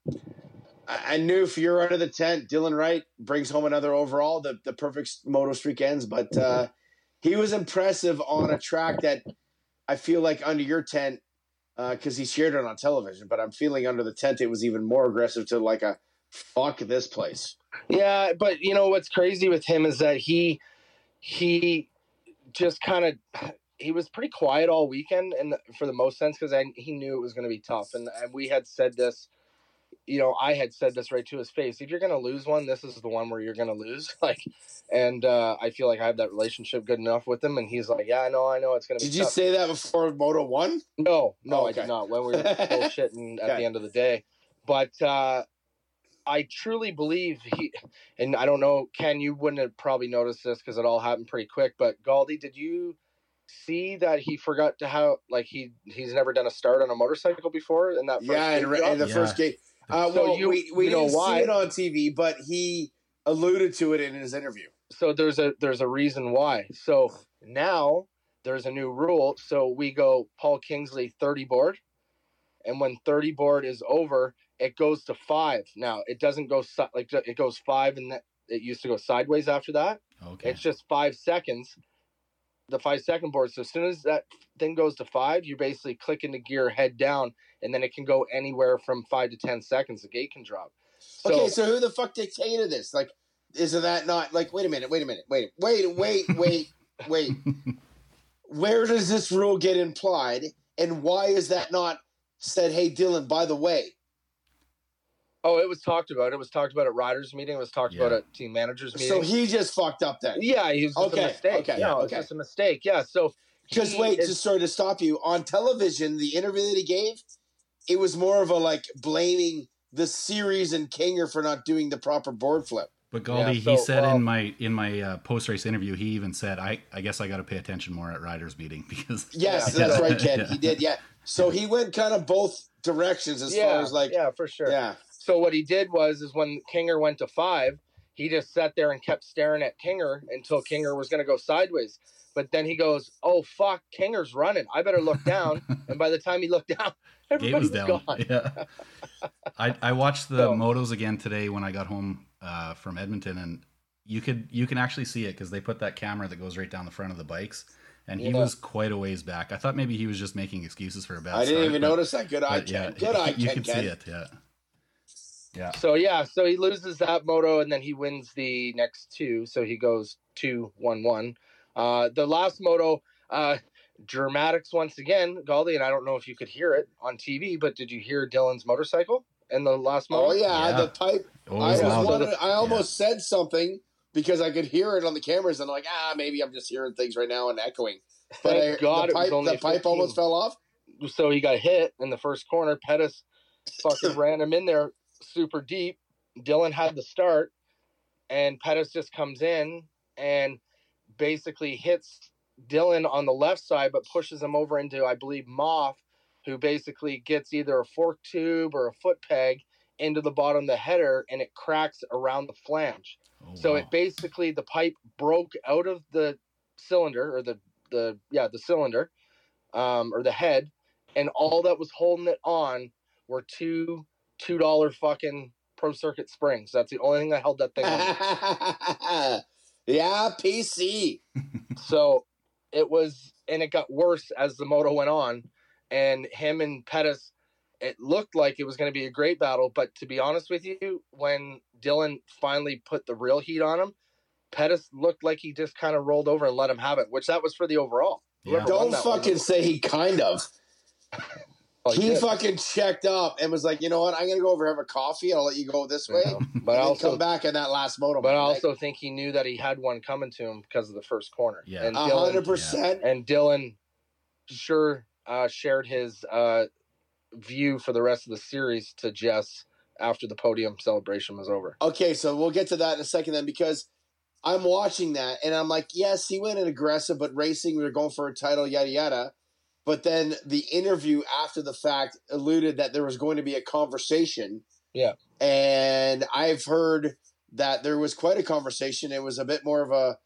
I, I knew if you're under the tent, Dylan Wright brings home another overall. The the perfect moto streak ends, but uh, he was impressive on a track that I feel like under your tent Uh, because he shared it on television. But I'm feeling under the tent, it was even more aggressive to like a fuck this place. Yeah, but you know what's crazy with him is that he he just kind of he was pretty quiet all weekend and for the most sense because he knew it was going to be tough and, and we had said this you know i had said this right to his face if you're going to lose one this is the one where you're going to lose like and uh, i feel like i have that relationship good enough with him and he's like yeah i know i know it's going to be Did you say that before Moto One? No, no, Oh, I okay. did not. When we were bullshitting at Okay. the end of the day, but uh, I truly believe he. And I don't know, Ken, you wouldn't have probably noticed this because it all happened pretty quick. But Galdi, did you see that he forgot to how like he he's never done a start on a motorcycle before in that first Yeah, in, gate in the Yeah. first gate. Uh, So well, you- we, we you know didn't why? see it on TV, but he alluded to it in his interview. so there's a there's a reason why. So now there's a new rule. So we go Paul Kingsley 30 board, and when 30 board is over, it goes to five. Now it doesn't go like it goes five, and that it used to go sideways after that. Okay. It's just five seconds. The five second board. So as soon as that thing goes to five, you basically click into gear, head down, and then it can go anywhere from five to ten seconds. The gate can drop. So, okay, so who the fuck dictated this? Like, isn't that not like? Wait a minute, wait a minute, wait, wait, wait, wait, wait. Where does this rule get implied, and why is that not said? Hey, Dylan, by the way, oh, it was talked about. It was talked about at riders meeting. It was talked about at team managers meeting. so he just fucked up then. Yeah, he was just Okay, a mistake. okay, no, okay. it's just a mistake. Yeah. So just wait, is- just sorry to stop you. On television, the interview that he gave, it was more of a like blaming the series and Kinger for not doing the proper board flip. But Galdi, Yeah, so, he said well- in my in my uh, post race interview, he even said, "I I guess I got to pay attention more at riders meeting because Yes, Yeah. that's right, Ken. Yeah. He did, yeah. So he went kind of both directions as yeah, far as like, yeah. yeah, for sure. So what he did was, is when Kinger went to five, he just sat there and kept staring at Kinger until Kinger was going to go sideways. But then he goes, "Oh fuck, Kinger's running. I better look down." and by the time he looked down, Gate everybody was was down. gone. Yeah. I I watched the So- motos again today when I got home uh, from Edmonton, and you could you can actually see it because they put that camera that goes right down the front of the bikes, and he Yeah. was quite a ways back. I thought maybe he was just making excuses for a bad. I didn't start, even but- notice that. Good eye, but yeah, Good eye, you Ken. can Ken. see it. Yeah. Yeah. So yeah, so he loses that moto and then he wins the next two. So he goes two one one. Uh, the last moto, uh, dramatics once again, Galdi, and I don't know if you could hear it on TV, but did you hear Dylan's motorcycle in the last moto? Oh yeah, Yeah. the pipe. I was was loud. wondering, I almost said something because I could hear it on the cameras, and I'm like, ah, maybe I'm just hearing things right now and echoing. But Thank I, God the pipe, the pipe almost fell off. So he got hit in the first corner. Pettis fucking ran him in there super deep. Dylan had the start, and Pettis just comes in and basically hits Dylan on the left side, but pushes him over into, I believe, Moth, who basically gets either a fork tube or a foot peg into the bottom of the header, and it cracks around the flange. Oh, So wow. it basically the pipe broke out of the cylinder or the the yeah the cylinder, um, or the head, and all that was holding it on were two two dollar fucking pro circuit springs. That's the only thing that held that thing on. yeah, PC. so it was, and it got worse as the moto went on, and him and Pettis. It looked like it was going to be a great battle, but to be honest with you, when Dylan finally put the real heat on him, Pettis looked like he just kind of rolled over and let him have it, which that was for the overall. Yeah. Don't that one fucking say he kind of. Oh, he did. fucking checked up and was like, you know what? I'm gonna go over have a coffee. And I'll let you go this way. Yeah. but I then also, come back in that last moto. but I man. also think he knew that he had one coming to him because of the first corner. Yeah. and a Dylan, hundred percent. and Dylan sure uh, shared his uh, view for the rest of the series to Jess after the podium celebration was over. Okay, so we'll get to that in a second then because I'm watching that and I'm like, yes, he went in aggressive, but racing, we are going for a title, yada yada. But then the interview after the fact alluded that there was going to be a conversation. Yeah. And I've heard that there was quite a conversation. It was a bit more of a,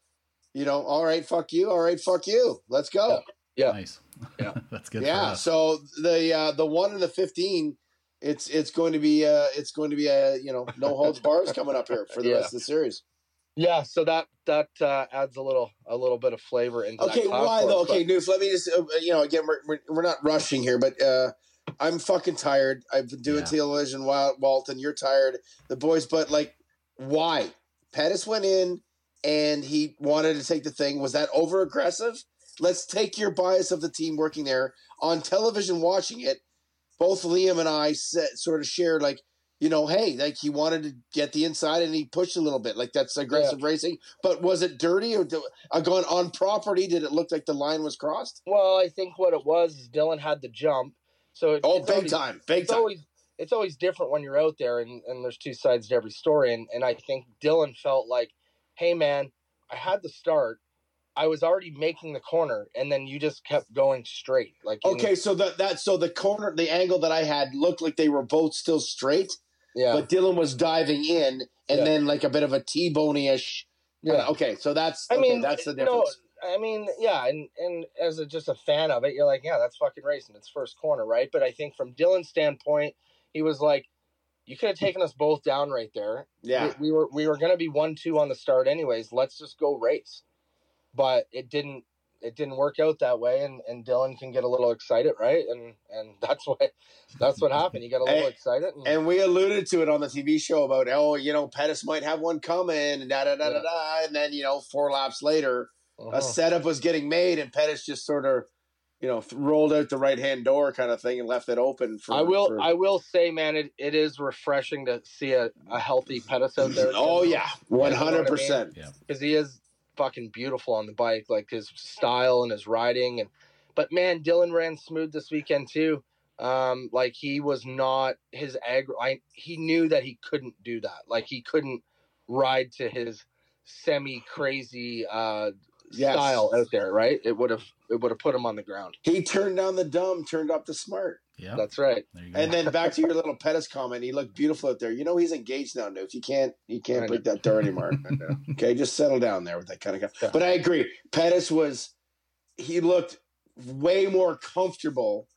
you know, all right, fuck you, all right, fuck you, let's go. Yeah. Nice. Yeah. That's good. Yeah. So the uh, the one and the fifteen, it's it's going to be uh, it's going to be a you know no holds bars coming up here for the Yeah. rest of the series. Yeah, so that that uh, adds a little a little bit of flavor into Okay, that why though? us, Okay, Noof, let me just uh, you know again we're, we're we're not rushing here, but uh, I'm fucking tired. I've been doing Yeah. television, Wal- Walton. You're tired, the boys, but like, why? Pettis went in and he wanted to take the thing. Was that over aggressive? Let's take your bias of the team working there on television, watching it. Both Liam and I said, sort of shared like, you know, hey, like he wanted to get the inside and he pushed a little bit, like that's aggressive racing. But was it dirty or do, uh, gone on property? Did it look like the line was crossed? Well, I think what it was is Dylan had the jump, so it, Oh, it's big always- time, big It's time. always it's always different when you're out there, and, and there's two sides to every story. And and I think Dylan felt like, hey man, I had the start, I was already making the corner, and then you just kept going straight. Like Okay, so that that so the corner, the angle that I had looked like they were both still straight, yeah, but Dylan was diving in, and Yeah. then like a bit of a T-boney ish. yeah. Okay, so that's I okay, mean, that's the difference. know, I mean, yeah, and and as a, just a fan of it, you're like, yeah, that's fucking racing. It's first corner, right? But I think from Dylan's standpoint, he was like, you could have taken us both down right there. yeah, we, we were we were gonna be one two on the start anyways. Let's just go race, but it didn't. It didn't work out that way, and, and Dylan can get a little excited, right? And and that's what that's what happened. He got a little Hey, excited, and, and we alluded to it on the TV show about oh, you know, Pettis might have one coming, and da da da da Yeah. da, and then you know, four laps later, a uh-huh. setup was getting made, and Pettis just sort of, you know, rolled out the right hand door kind of thing and left it open for. I will for- I will say, man, it, it is refreshing to see a, a healthy Pettis out there. oh yeah, one hundred percent. because he is fucking beautiful on the bike, like his style and his riding. And but man, Dylan ran smooth this weekend too. Um, like he was not his ag. I, he knew that he couldn't do that. Like he couldn't ride to his semi crazy uh Yes. style out there, right? It would have it would have put him on the ground. He turned down the dumb, turned up the smart. Yeah, That's right. there you go. And then back to your little Pettis comment, he looked beautiful out there. You know he's engaged now, Nuke. You can't you can't know. break that door anymore. Okay, just settle down there with that kind of guy. Yeah. But I agree. Pettis was he looked way more comfortable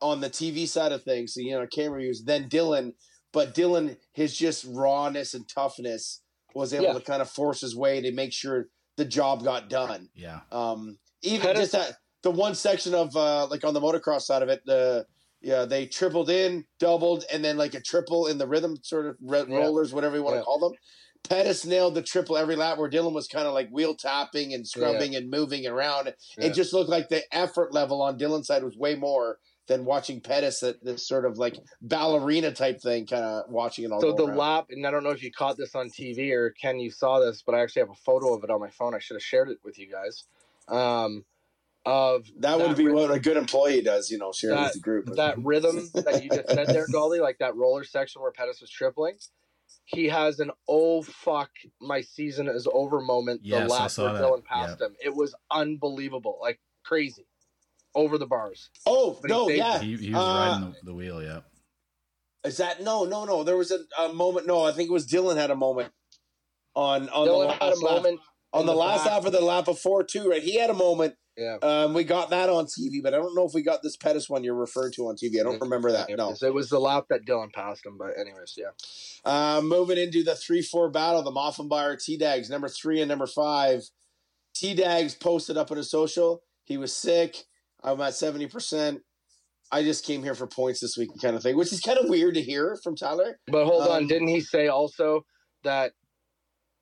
on the TV side of things, so you know, camera use than Dylan. But Dylan, his just rawness and toughness was able Yeah. to kind of force his way to make sure the job got done. yeah, Um, even Pettis- just that the one section of uh, like on the motocross side of it, the yeah they tripled in, doubled, and then like a triple in the rhythm sort of re- Yeah. rollers, whatever you want to Yeah. call them. Pettis nailed the triple every lap, where Dylan was kind of like wheel tapping and scrubbing and moving around. Yeah. It just looked like the effort level on Dylan's side was way more than watching Pettis at this sort of like ballerina type thing, kind of watching it all. So the around. lap, and I don't know if you caught this on TV or Ken, you saw this, but I actually have a photo of it on my phone. I should have shared it with you guys. Um, of that would be rhythm- what a good employee does, you know, sharing with That- the group. that rhythm that you just said there, Galdi, like that roller section where Pettis was tripling. He has an oh fuck, my season is over moment. Yes, the I lap saw where that. Dylan passed him, it was unbelievable, like crazy, over the bars. oh But no, saved yeah, he, he was Uh, riding the, the wheel. Yeah, Is that no, no, no? There was a, a moment. No, I think it was Dylan had a moment on on Dylan the had a last lap. moment on in the, last back. lap of the lap before too. Right, he had a moment. Yeah. Um, we got that on TV, but I don't know if we got this Pettis one you're referring to on TV. I don't remember that. No. it was the lap that Dylan passed him, but anyways, yeah. Uh, moving into the three four battle, the Moffenbauer T Dags number three and number five. T Dags posted up on his social. He was sick. I'm at seventy percent. I just came here for points this week, kind of thing, which is kind of weird to hear from Tyler. But hold Um, on, didn't he say also that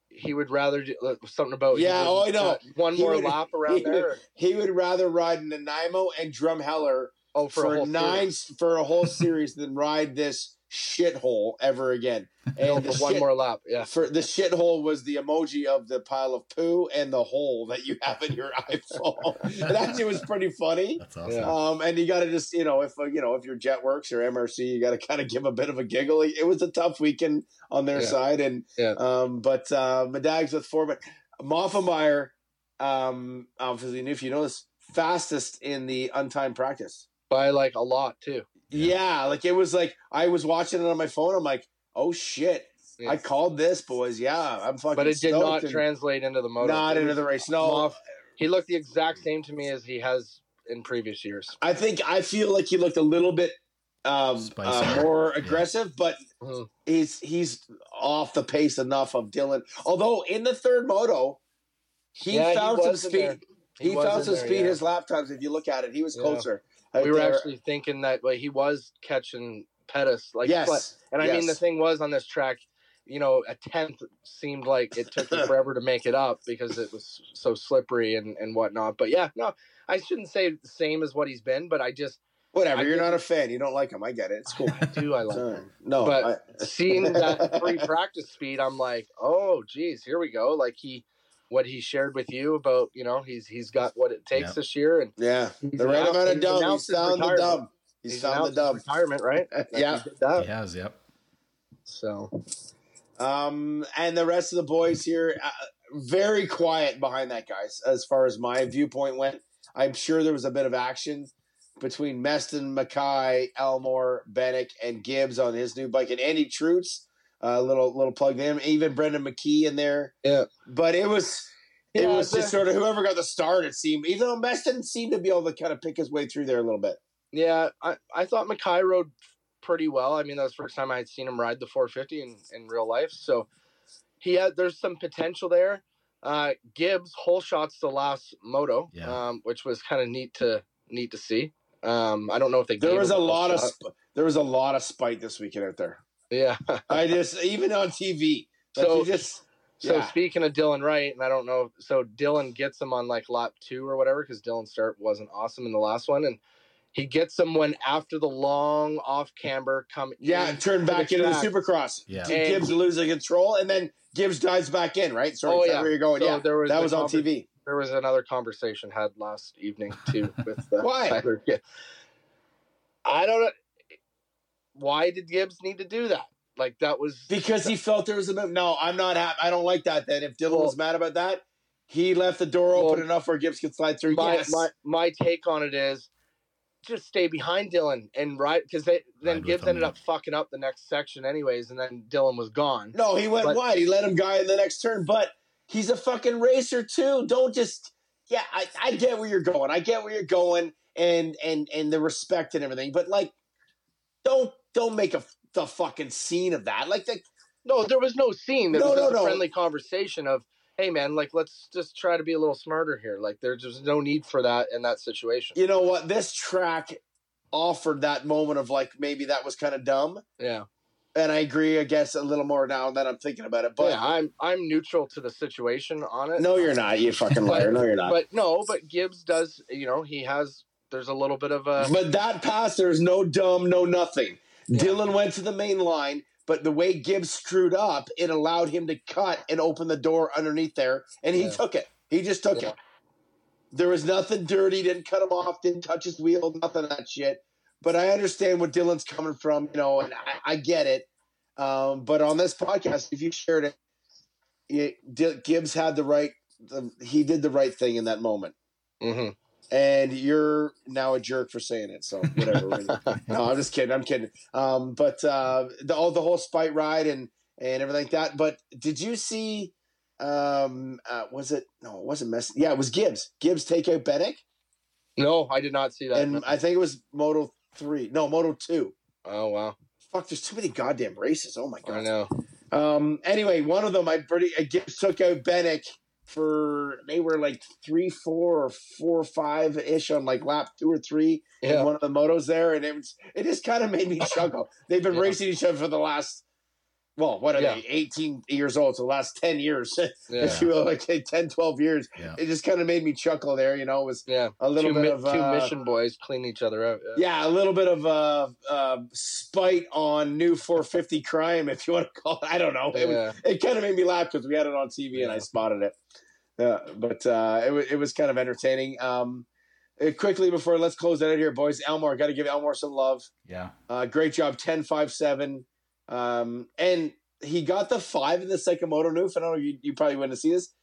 he would rather do uh, something about Yeah, would, oh, I know. uh, one He more would- lap around he would- there? or- He would rather ride Nanaimo and Drumheller Oh, for, for, a whole nine for a whole series than ride this shithole ever again. No, And for one shit- more lap. Yeah. For the shithole was the emoji of the pile of poo and the hole that you have in your iPhone. it actually was pretty funny. that's awesome. Um, and you got to just you know if uh, you know if your JetWorks or MRC, you got to kind of give a bit of a giggle. It was a tough weekend on their Yeah. side, and Yeah. um, but uh, Madags with four, but Moffenmeyer, um, obviously, if you know this, fastest in the untimed practice. By like a lot too. Yeah, like it was like I was watching it on my phone. I'm like, oh shit, Yeah. I called this, boys. Yeah, I'm fucking. but it did not translate into the motor. Not into the race. No, off. He looked the exact same to me as he has in previous years. I think I feel like he looked a little bit um, uh, Spicier. more Yeah. aggressive, but Mhm. he's he's off the pace enough of Dylan. Although in the third moto, he Yeah, he found some speed. there. He, found in some there, speed yeah. his lap times. If you look at it, he was Yeah. closer. We were there. actually thinking that like, he was catching Pettis. Like, yes, but- and I mean, the thing was on this track, you know, a tenth seemed like it took you forever to make it up because it was so slippery and, and whatnot. But yeah, no, I shouldn't say the same as what he's been, but I just whatever. I You're not a fan. You don't like him. I get it. It's cool. do I like him. no, But I- Seeing that free practice speed, I'm like, oh, geez, here we go. Like he, what he shared with you about, you know, he's he's got what it takes Yeah. this year, and yeah, the right amount of he's dumb. He's announced found the retirement. dumb. He's, He's found the announced dumb. retirement, right? Yeah. he did. He has. Yep. So Um, and the rest of the boys here, uh, very quiet behind that, guys. As far as my viewpoint went, I'm sure there was a bit of action between Meston, Mackay, Elmore, Bennick, and Gibbs on his new bike, and Andy Trutz. A little little plug to him. Even Brendan McKee in there. Yeah. but it was. It Yeah, was just sort of whoever got the start. It seemed, even though Mess didn't seem to be able to kind of pick his way through there a little bit. Yeah, I, I thought Mackay rode pretty well. I mean, that was the first time I had seen him ride the 450 in, in real life. So he had there's some potential there. Uh, Gibbs whole shots the last moto, Yeah. um, which was kind of neat to neat to see. Um, I don't know if they There gave was a whole lot of sp- there was a lot of spite this weekend out there. Yeah. I just even on TV. Like So- you just So Yeah. speaking of Dylan Wright, and I don't know, so Dylan gets him on like lap two or whatever because Dylan start wasn't awesome in the last one, and He gets them when after the long off camber come. Yeah, in turn back the into the. Supercross. Yeah. G- Gibbs losing control, and then Gibbs dives back in. Right? Sorry, Oh, is that yeah. where you're going? So yeah, there was that the was on conver- TV. There was another conversation had last evening too with uh, Why? Tyler Gibbs. I don't know. Why did Gibbs need to do that? Like that was Because he felt there was a no. I'm not. happy. I don't like that. Then if Dylan Well- was mad about that, he left the door open Well, enough where Gibbs could slide through. my, yes. my my take on it is just stay behind Dylan and ride because they then Ride with Gibbs ended yeah. up fucking up the next section anyways, and then Dylan was gone. no, he went but- wide. He let him guy in the next turn, but he's a fucking racer too. Don't just. Yeah, I, I get where you're going. I get where you're going, and and and the respect and everything. But like, don't don't make a the fucking scene of that. Like No, there was no scene. There No, was just no, a no. friendly conversation of, hey man, like let's just try to be a little smarter here. Like there's just no need for that in that situation. you know what this track offered that moment of like maybe that was kind of dumb Yeah. and i agree i guess a little more now that i'm thinking about it but yeah, I'm I'm neutral to the situation on it. no you're not you fucking liar no you're not But no, but Gibbs does. You know, he has. There's a little bit of a. but that pass there's no dumb no nothing Yeah. dylan went to the main line but the way gibbs screwed up it allowed him to cut and open the door underneath there and he Yeah. took it he just took Yeah. it there was nothing dirty didn't cut him off didn't touch his wheel nothing of that shit but i understand where dylan's coming from you know and i, I get it um, but on this podcast if you shared it, it gibbs had the right the, he did the right thing in that moment Mhm. And you're now a jerk for saying it. So whatever. no, I'm just kidding. I'm kidding. Um, but uh, the all the whole spite ride and and everything like that. But did you see? Um, uh, was it? No, it wasn't Messi. Yeah, it was Gibbs. Gibbs take out Bennett, No, I did not see that. and I think it was Moto three. No, Moto two. oh wow, Fuck, there's too many goddamn races. Oh my god! I know. Um. Anyway, one of them, I pretty uh, Gibbs took out Bennett for they were like three, four, or four five ish on like lap two or three in one of the motos there, and it was it just kind of made me chuckle. They've been Yeah. racing each other for the last. Well, what are Yeah. they? 18 years old, so the last 10 years, Yeah. if you will, like 10, 12 years. Yeah. It just kind of made me chuckle there. You know, it was Yeah. a little two, bit of two uh, mission boys clean each other out. Yeah. a little bit of uh, uh, spite on new 450 crime, if you want to call it. I don't know. It, was- it kind of made me laugh because we had it on TV and I spotted it. Yeah, but uh, it, it was kind of entertaining. Um, uh, quickly before let's close that out here, boys. Elmore, got to give Elmore some love. Yeah. Uh, great job, 10 5 7. Um, and he got the five in the Sakamoto Noof. I don't know, you, you probably wouldn't see this.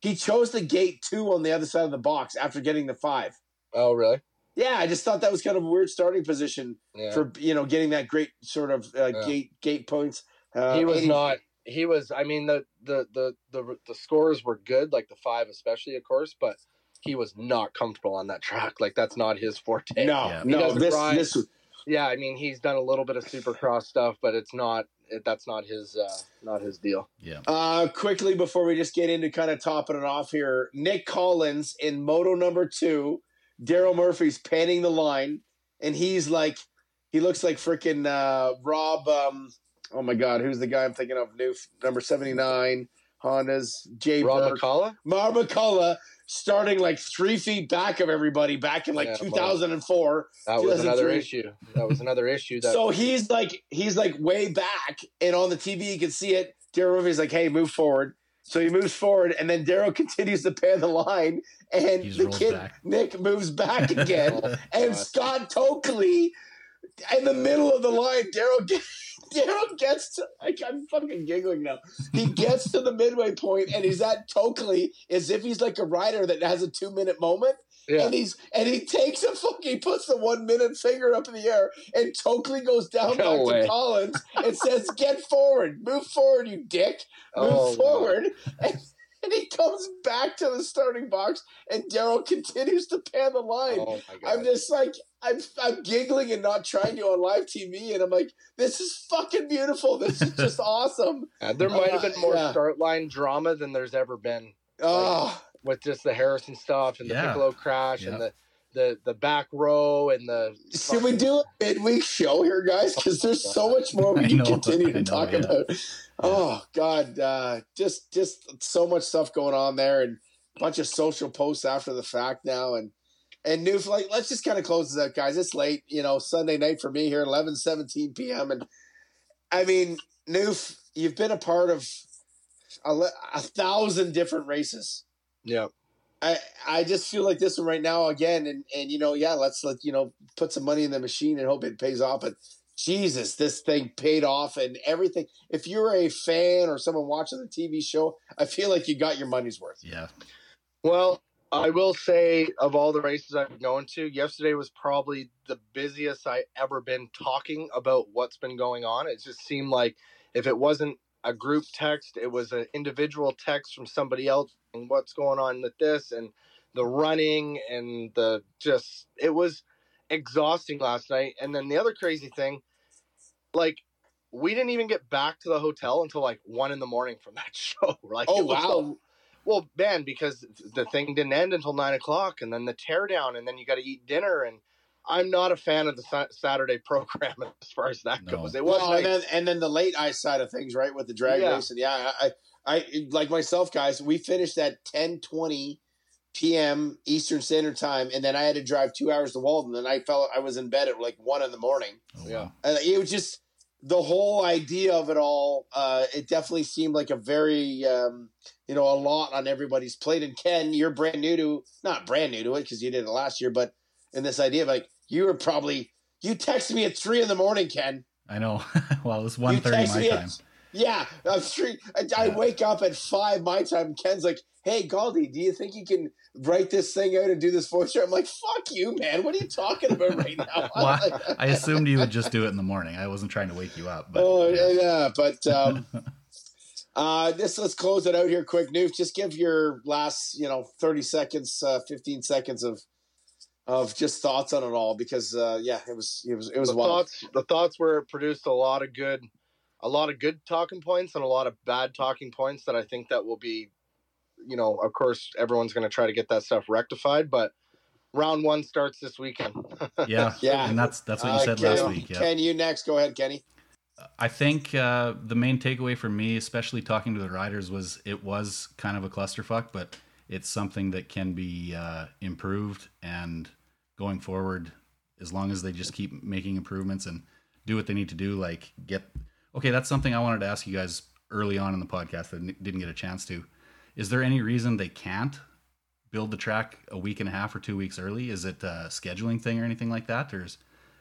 He chose the gate two on the other side of the box after getting the five. Oh really? Yeah, I just thought that was kind of a weird starting position Yeah. for you know getting that great sort of uh, Yeah. gate gate points. Uh, he was 80 not. He was. I mean, the, the the the the scores were good, like the five especially, of course, but he was not comfortable on that track. Like that's not his forte. No, Yeah. No. This ride. this was Yeah, I mean, he's done a little bit of Supercross stuff, but it's not. It, that's not his. Uh, not his deal. Yeah. uh, quickly before we just get into kind of topping it off here. Nick Collins in moto number two. Daryl Murphy's panning the line, and he's like, he looks like freaking uh, Rob. Um, oh my God, who's the guy I'm thinking of? New number seventy nine Honda's J. Rob. McCullough. Mar McCullough starting like three feet back of everybody back in like Yeah, well, 2004. That was another issue. That was another issue. That So he's like he's like way back, and on the TV you can see it. Daryl Murphy's like, "Hey, move forward." So he moves forward, and then Daryl continues to pan the line, and He just the kid back. Nick moves back again, Oh, and God. Scott Tokley in the middle of the line. Daryl gets, Daryl gets to like I'm fucking giggling now. He gets to the midway point, and he's at Tokley as if he's like a rider that has a two minute moment yeah. and he's and he takes a fuck. He puts the one minute finger up in the air, and Tokley goes down No back way. to Collins and says, "Get forward, move forward, you dick, oh, move Oh, forward." And, and he comes back to the starting box, and Daryl continues to pan the line. Oh my I'm just like I'm I'm giggling and not trying to on live TV, and I'm like, "This is fucking beautiful. This is just awesome." Uh, there might have been more yeah. start line drama than there's ever been Oh, with just the Harrison stuff and the Yeah. Piccolo crash Yeah. and the, the the back row and the Should we do a midweek show here, guys? Because there's so much more we can know, continue to know, talk yeah. about. Oh God, uh, just just so much stuff going on there, and a bunch of social posts after the fact now, and And New like, let's just kind of close this up, guys. It's late, you know, Sunday night for me here, 11, 17 p.m. And I mean, Newf, you've been a part of a, a thousand different races. Yeah. I, I just feel like this one right now again, and, and you know, yeah, let's let you know put some money in the machine and hope it pays off. But Jesus, this thing paid off and everything. If you're a fan or someone watching the TV show, I feel like you got your money's worth. Yeah. Well, I will say of all the races I've going to, yesterday was probably the busiest I ever been talking about what's been going on. It just seemed like if it wasn't a group text, it was an individual text from somebody else and what's going on with this and the running and the just it was exhausting last night. And then the other crazy thing, like we didn't even get back to the hotel until like one in the morning from that show. Like, Oh, it was wow. So- well, man, because the thing didn't end until nine o'clock, and then the teardown, and then you got to eat dinner. And I'm not a fan of the Sa- Saturday program as far as that No. goes. It was Well, nice. and then and then the late eye side of things, right, with the drag Yeah. race, and yeah, I, I like myself, guys. We finished at ten twenty p.m. Eastern Standard Time, and then I had to drive two hours to Walton, and I felt I was in bed at like one in the morning. Oh, Yeah. wow. And it was just the whole idea of it all. Uh, it definitely seemed like a very, um, you know, a lot on everybody's plate. And Ken, you're brand new to, not brand new to it because you did it last year, but in this idea of like you were probably you texted me at three in the morning, Ken. I know. well, it's 1.30 texted my me at- time. Yeah, I'm three. I, I wake up at five my time. Ken's like, "Hey, Galdi, do you think you can write this thing out and do this voice?" I'm like, "Fuck you, man! What are you talking about right now?" Well, I, I assumed you would just do it in the morning. I wasn't trying to wake you up. But oh yeah. yeah, yeah, but um, uh, this let's close it out here quick. Noof, just give your last, you know, thirty seconds, uh, fifteen seconds of of just thoughts on it all because uh, yeah, it was it was it was the wild. thoughts the thoughts were produced a lot of good a lot of good talking points and a lot of bad talking points that I think that will be you know of course everyone's going to try to get that stuff rectified but round 1 starts this weekend yeah, Yeah. and that's that's what you Uh, said Ken, last week. Yeah, Ken, you next. Go ahead, Kenny. I think uh, the main takeaway for me, especially talking to the riders, was it was kind of a clusterfuck, but it's something that can be uh, improved and going forward, as long as they just keep making improvements and do what they need to do, like get. Okay, that's something I wanted to ask you guys early on in the podcast that didn't get a chance to. Is there any reason they can't build the track a week and a half or two weeks early? Is it a scheduling thing or anything like that, or is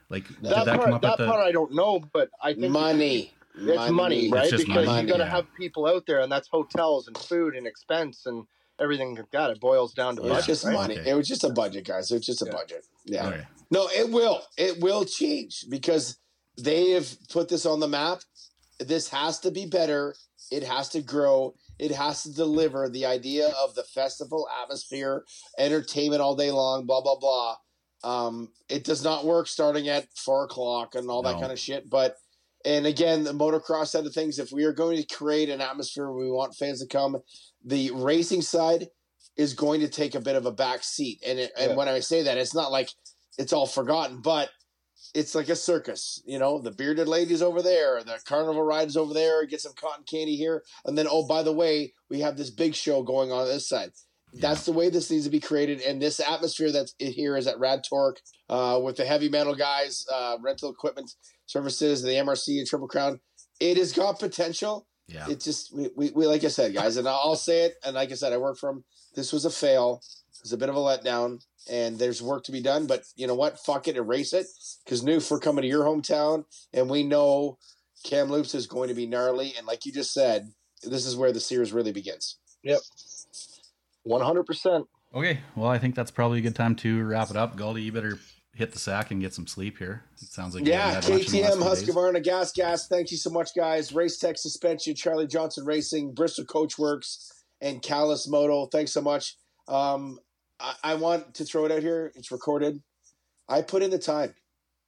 like did that, that part, come up that at the? part I don't know but I think Money. it's money, right? just because money, you got to yeah. have people out there and that's hotels and food and expense and everything like that it boils down to It was budget, just right? money. Okay. It was just a budget, guys. It was just a Yeah. budget. Yeah. Okay. No, it will. It will change because they have put this on the map. This has to be better. It has to grow. It has to deliver the idea of the festival atmosphere, entertainment all day long, blah, blah, blah. Um, it does not work starting at four o'clock and all that kind of shit. But, and again, the motocross side of things, if we are going to create an atmosphere where we want fans to come, the racing side is going to take a bit of a back seat. And, it, and when I say that, it's not like it's all forgotten, but it's like a circus. You know, the bearded ladies over there, the carnival rides over there, get some cotton candy here, and then oh by the way, we have this big show going on this side. That's the way this needs to be created, and this atmosphere that's here is at Rad Torque uh, with the heavy metal guys, uh, rental equipment services, the MRC and Triple Crown. It has got potential. Yeah. It just we, we, we like I said, guys, and I'll say it. And like I said, I work from. This was a fail. It was a bit of a letdown, and there's work to be done. But you know what? Fuck it, erase it. Because new we're coming to your hometown, and we know Cam Kamloops is going to be gnarly. And like you just said, this is where the series really begins. Yep, 100% Okay, well, I think that's probably a good time to wrap it up. Galdi, you better hit the sack and get some sleep here. It sounds like Yeah, haven't had much in the last KTM. Husqvarna, Gas Gas. Thank you so much, guys. Race Tech Suspension, Charlie Johnson Racing, Bristol Coach Works, and Callus Moto. Thanks so much. Um, I, I want to throw it out here. It's recorded. I put in the time,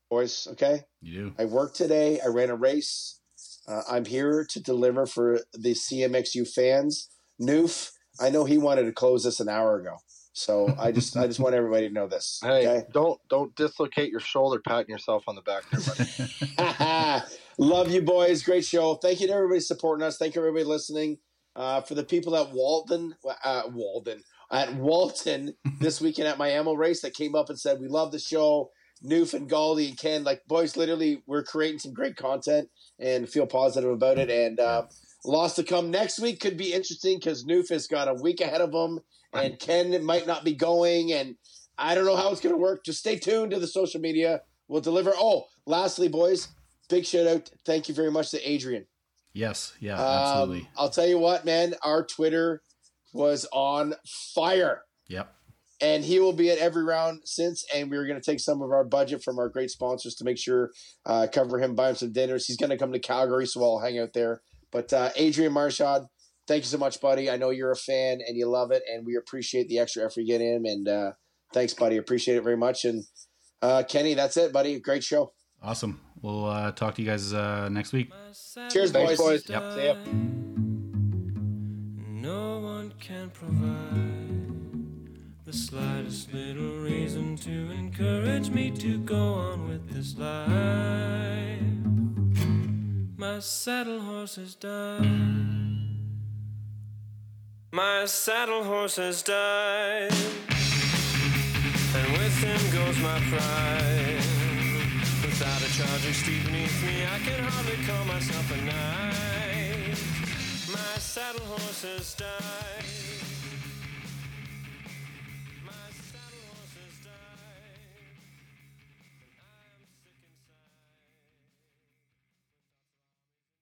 boys. Okay, You do. I worked today. I ran a race. Uh, I'm here to deliver for the CMXU fans. Noof, I know he wanted to close this an hour ago, so I just I just want everybody to know this. hey Okay. don't don't dislocate your shoulder patting yourself on the back there buddy Love you, boys. Great show. Thank you to everybody supporting us. Thank you, everybody listening. Uh, for the people at Walton, uh, Walton, at Walton this weekend at my ammo race that came up and said, We love the show. Noof and Galdi and Ken, like boys, literally, we're creating some great content and feel positive about it. And uh, loss to come next week could be interesting because Noof has got a week ahead of him, and Ken might not be going. And I don't know how it's going to work. Just stay tuned to the social media. We'll deliver. Oh, lastly, boys, big shout out. Thank you very much to Adrian. Yes, yeah, Um, absolutely. I'll tell you what, man, our Twitter was on fire. Yep. And he will be at every round since. And we are going to take some of our budget from our great sponsors to make sure uh, cover him, buy him some dinners. He's going to come to Calgary, so I'll hang out there. But uh, Adrian Marshad, thank you so much, buddy. I know you're a fan and you love it, and we appreciate the extra effort you get in. And uh, thanks, buddy. Appreciate it very much. And uh, Kenny, that's it, buddy. Great show. Awesome. We'll uh, talk to you guys uh, next week. Cheers, Thanks, boys. boys. Yep. See ya. No one can provide the slightest little reason to encourage me to go on with this life. My saddle horse has died. My saddle horse has died. And with him goes my pride. Without a charging steed beneath me, I can hardly call myself a knight. My saddle horse has died.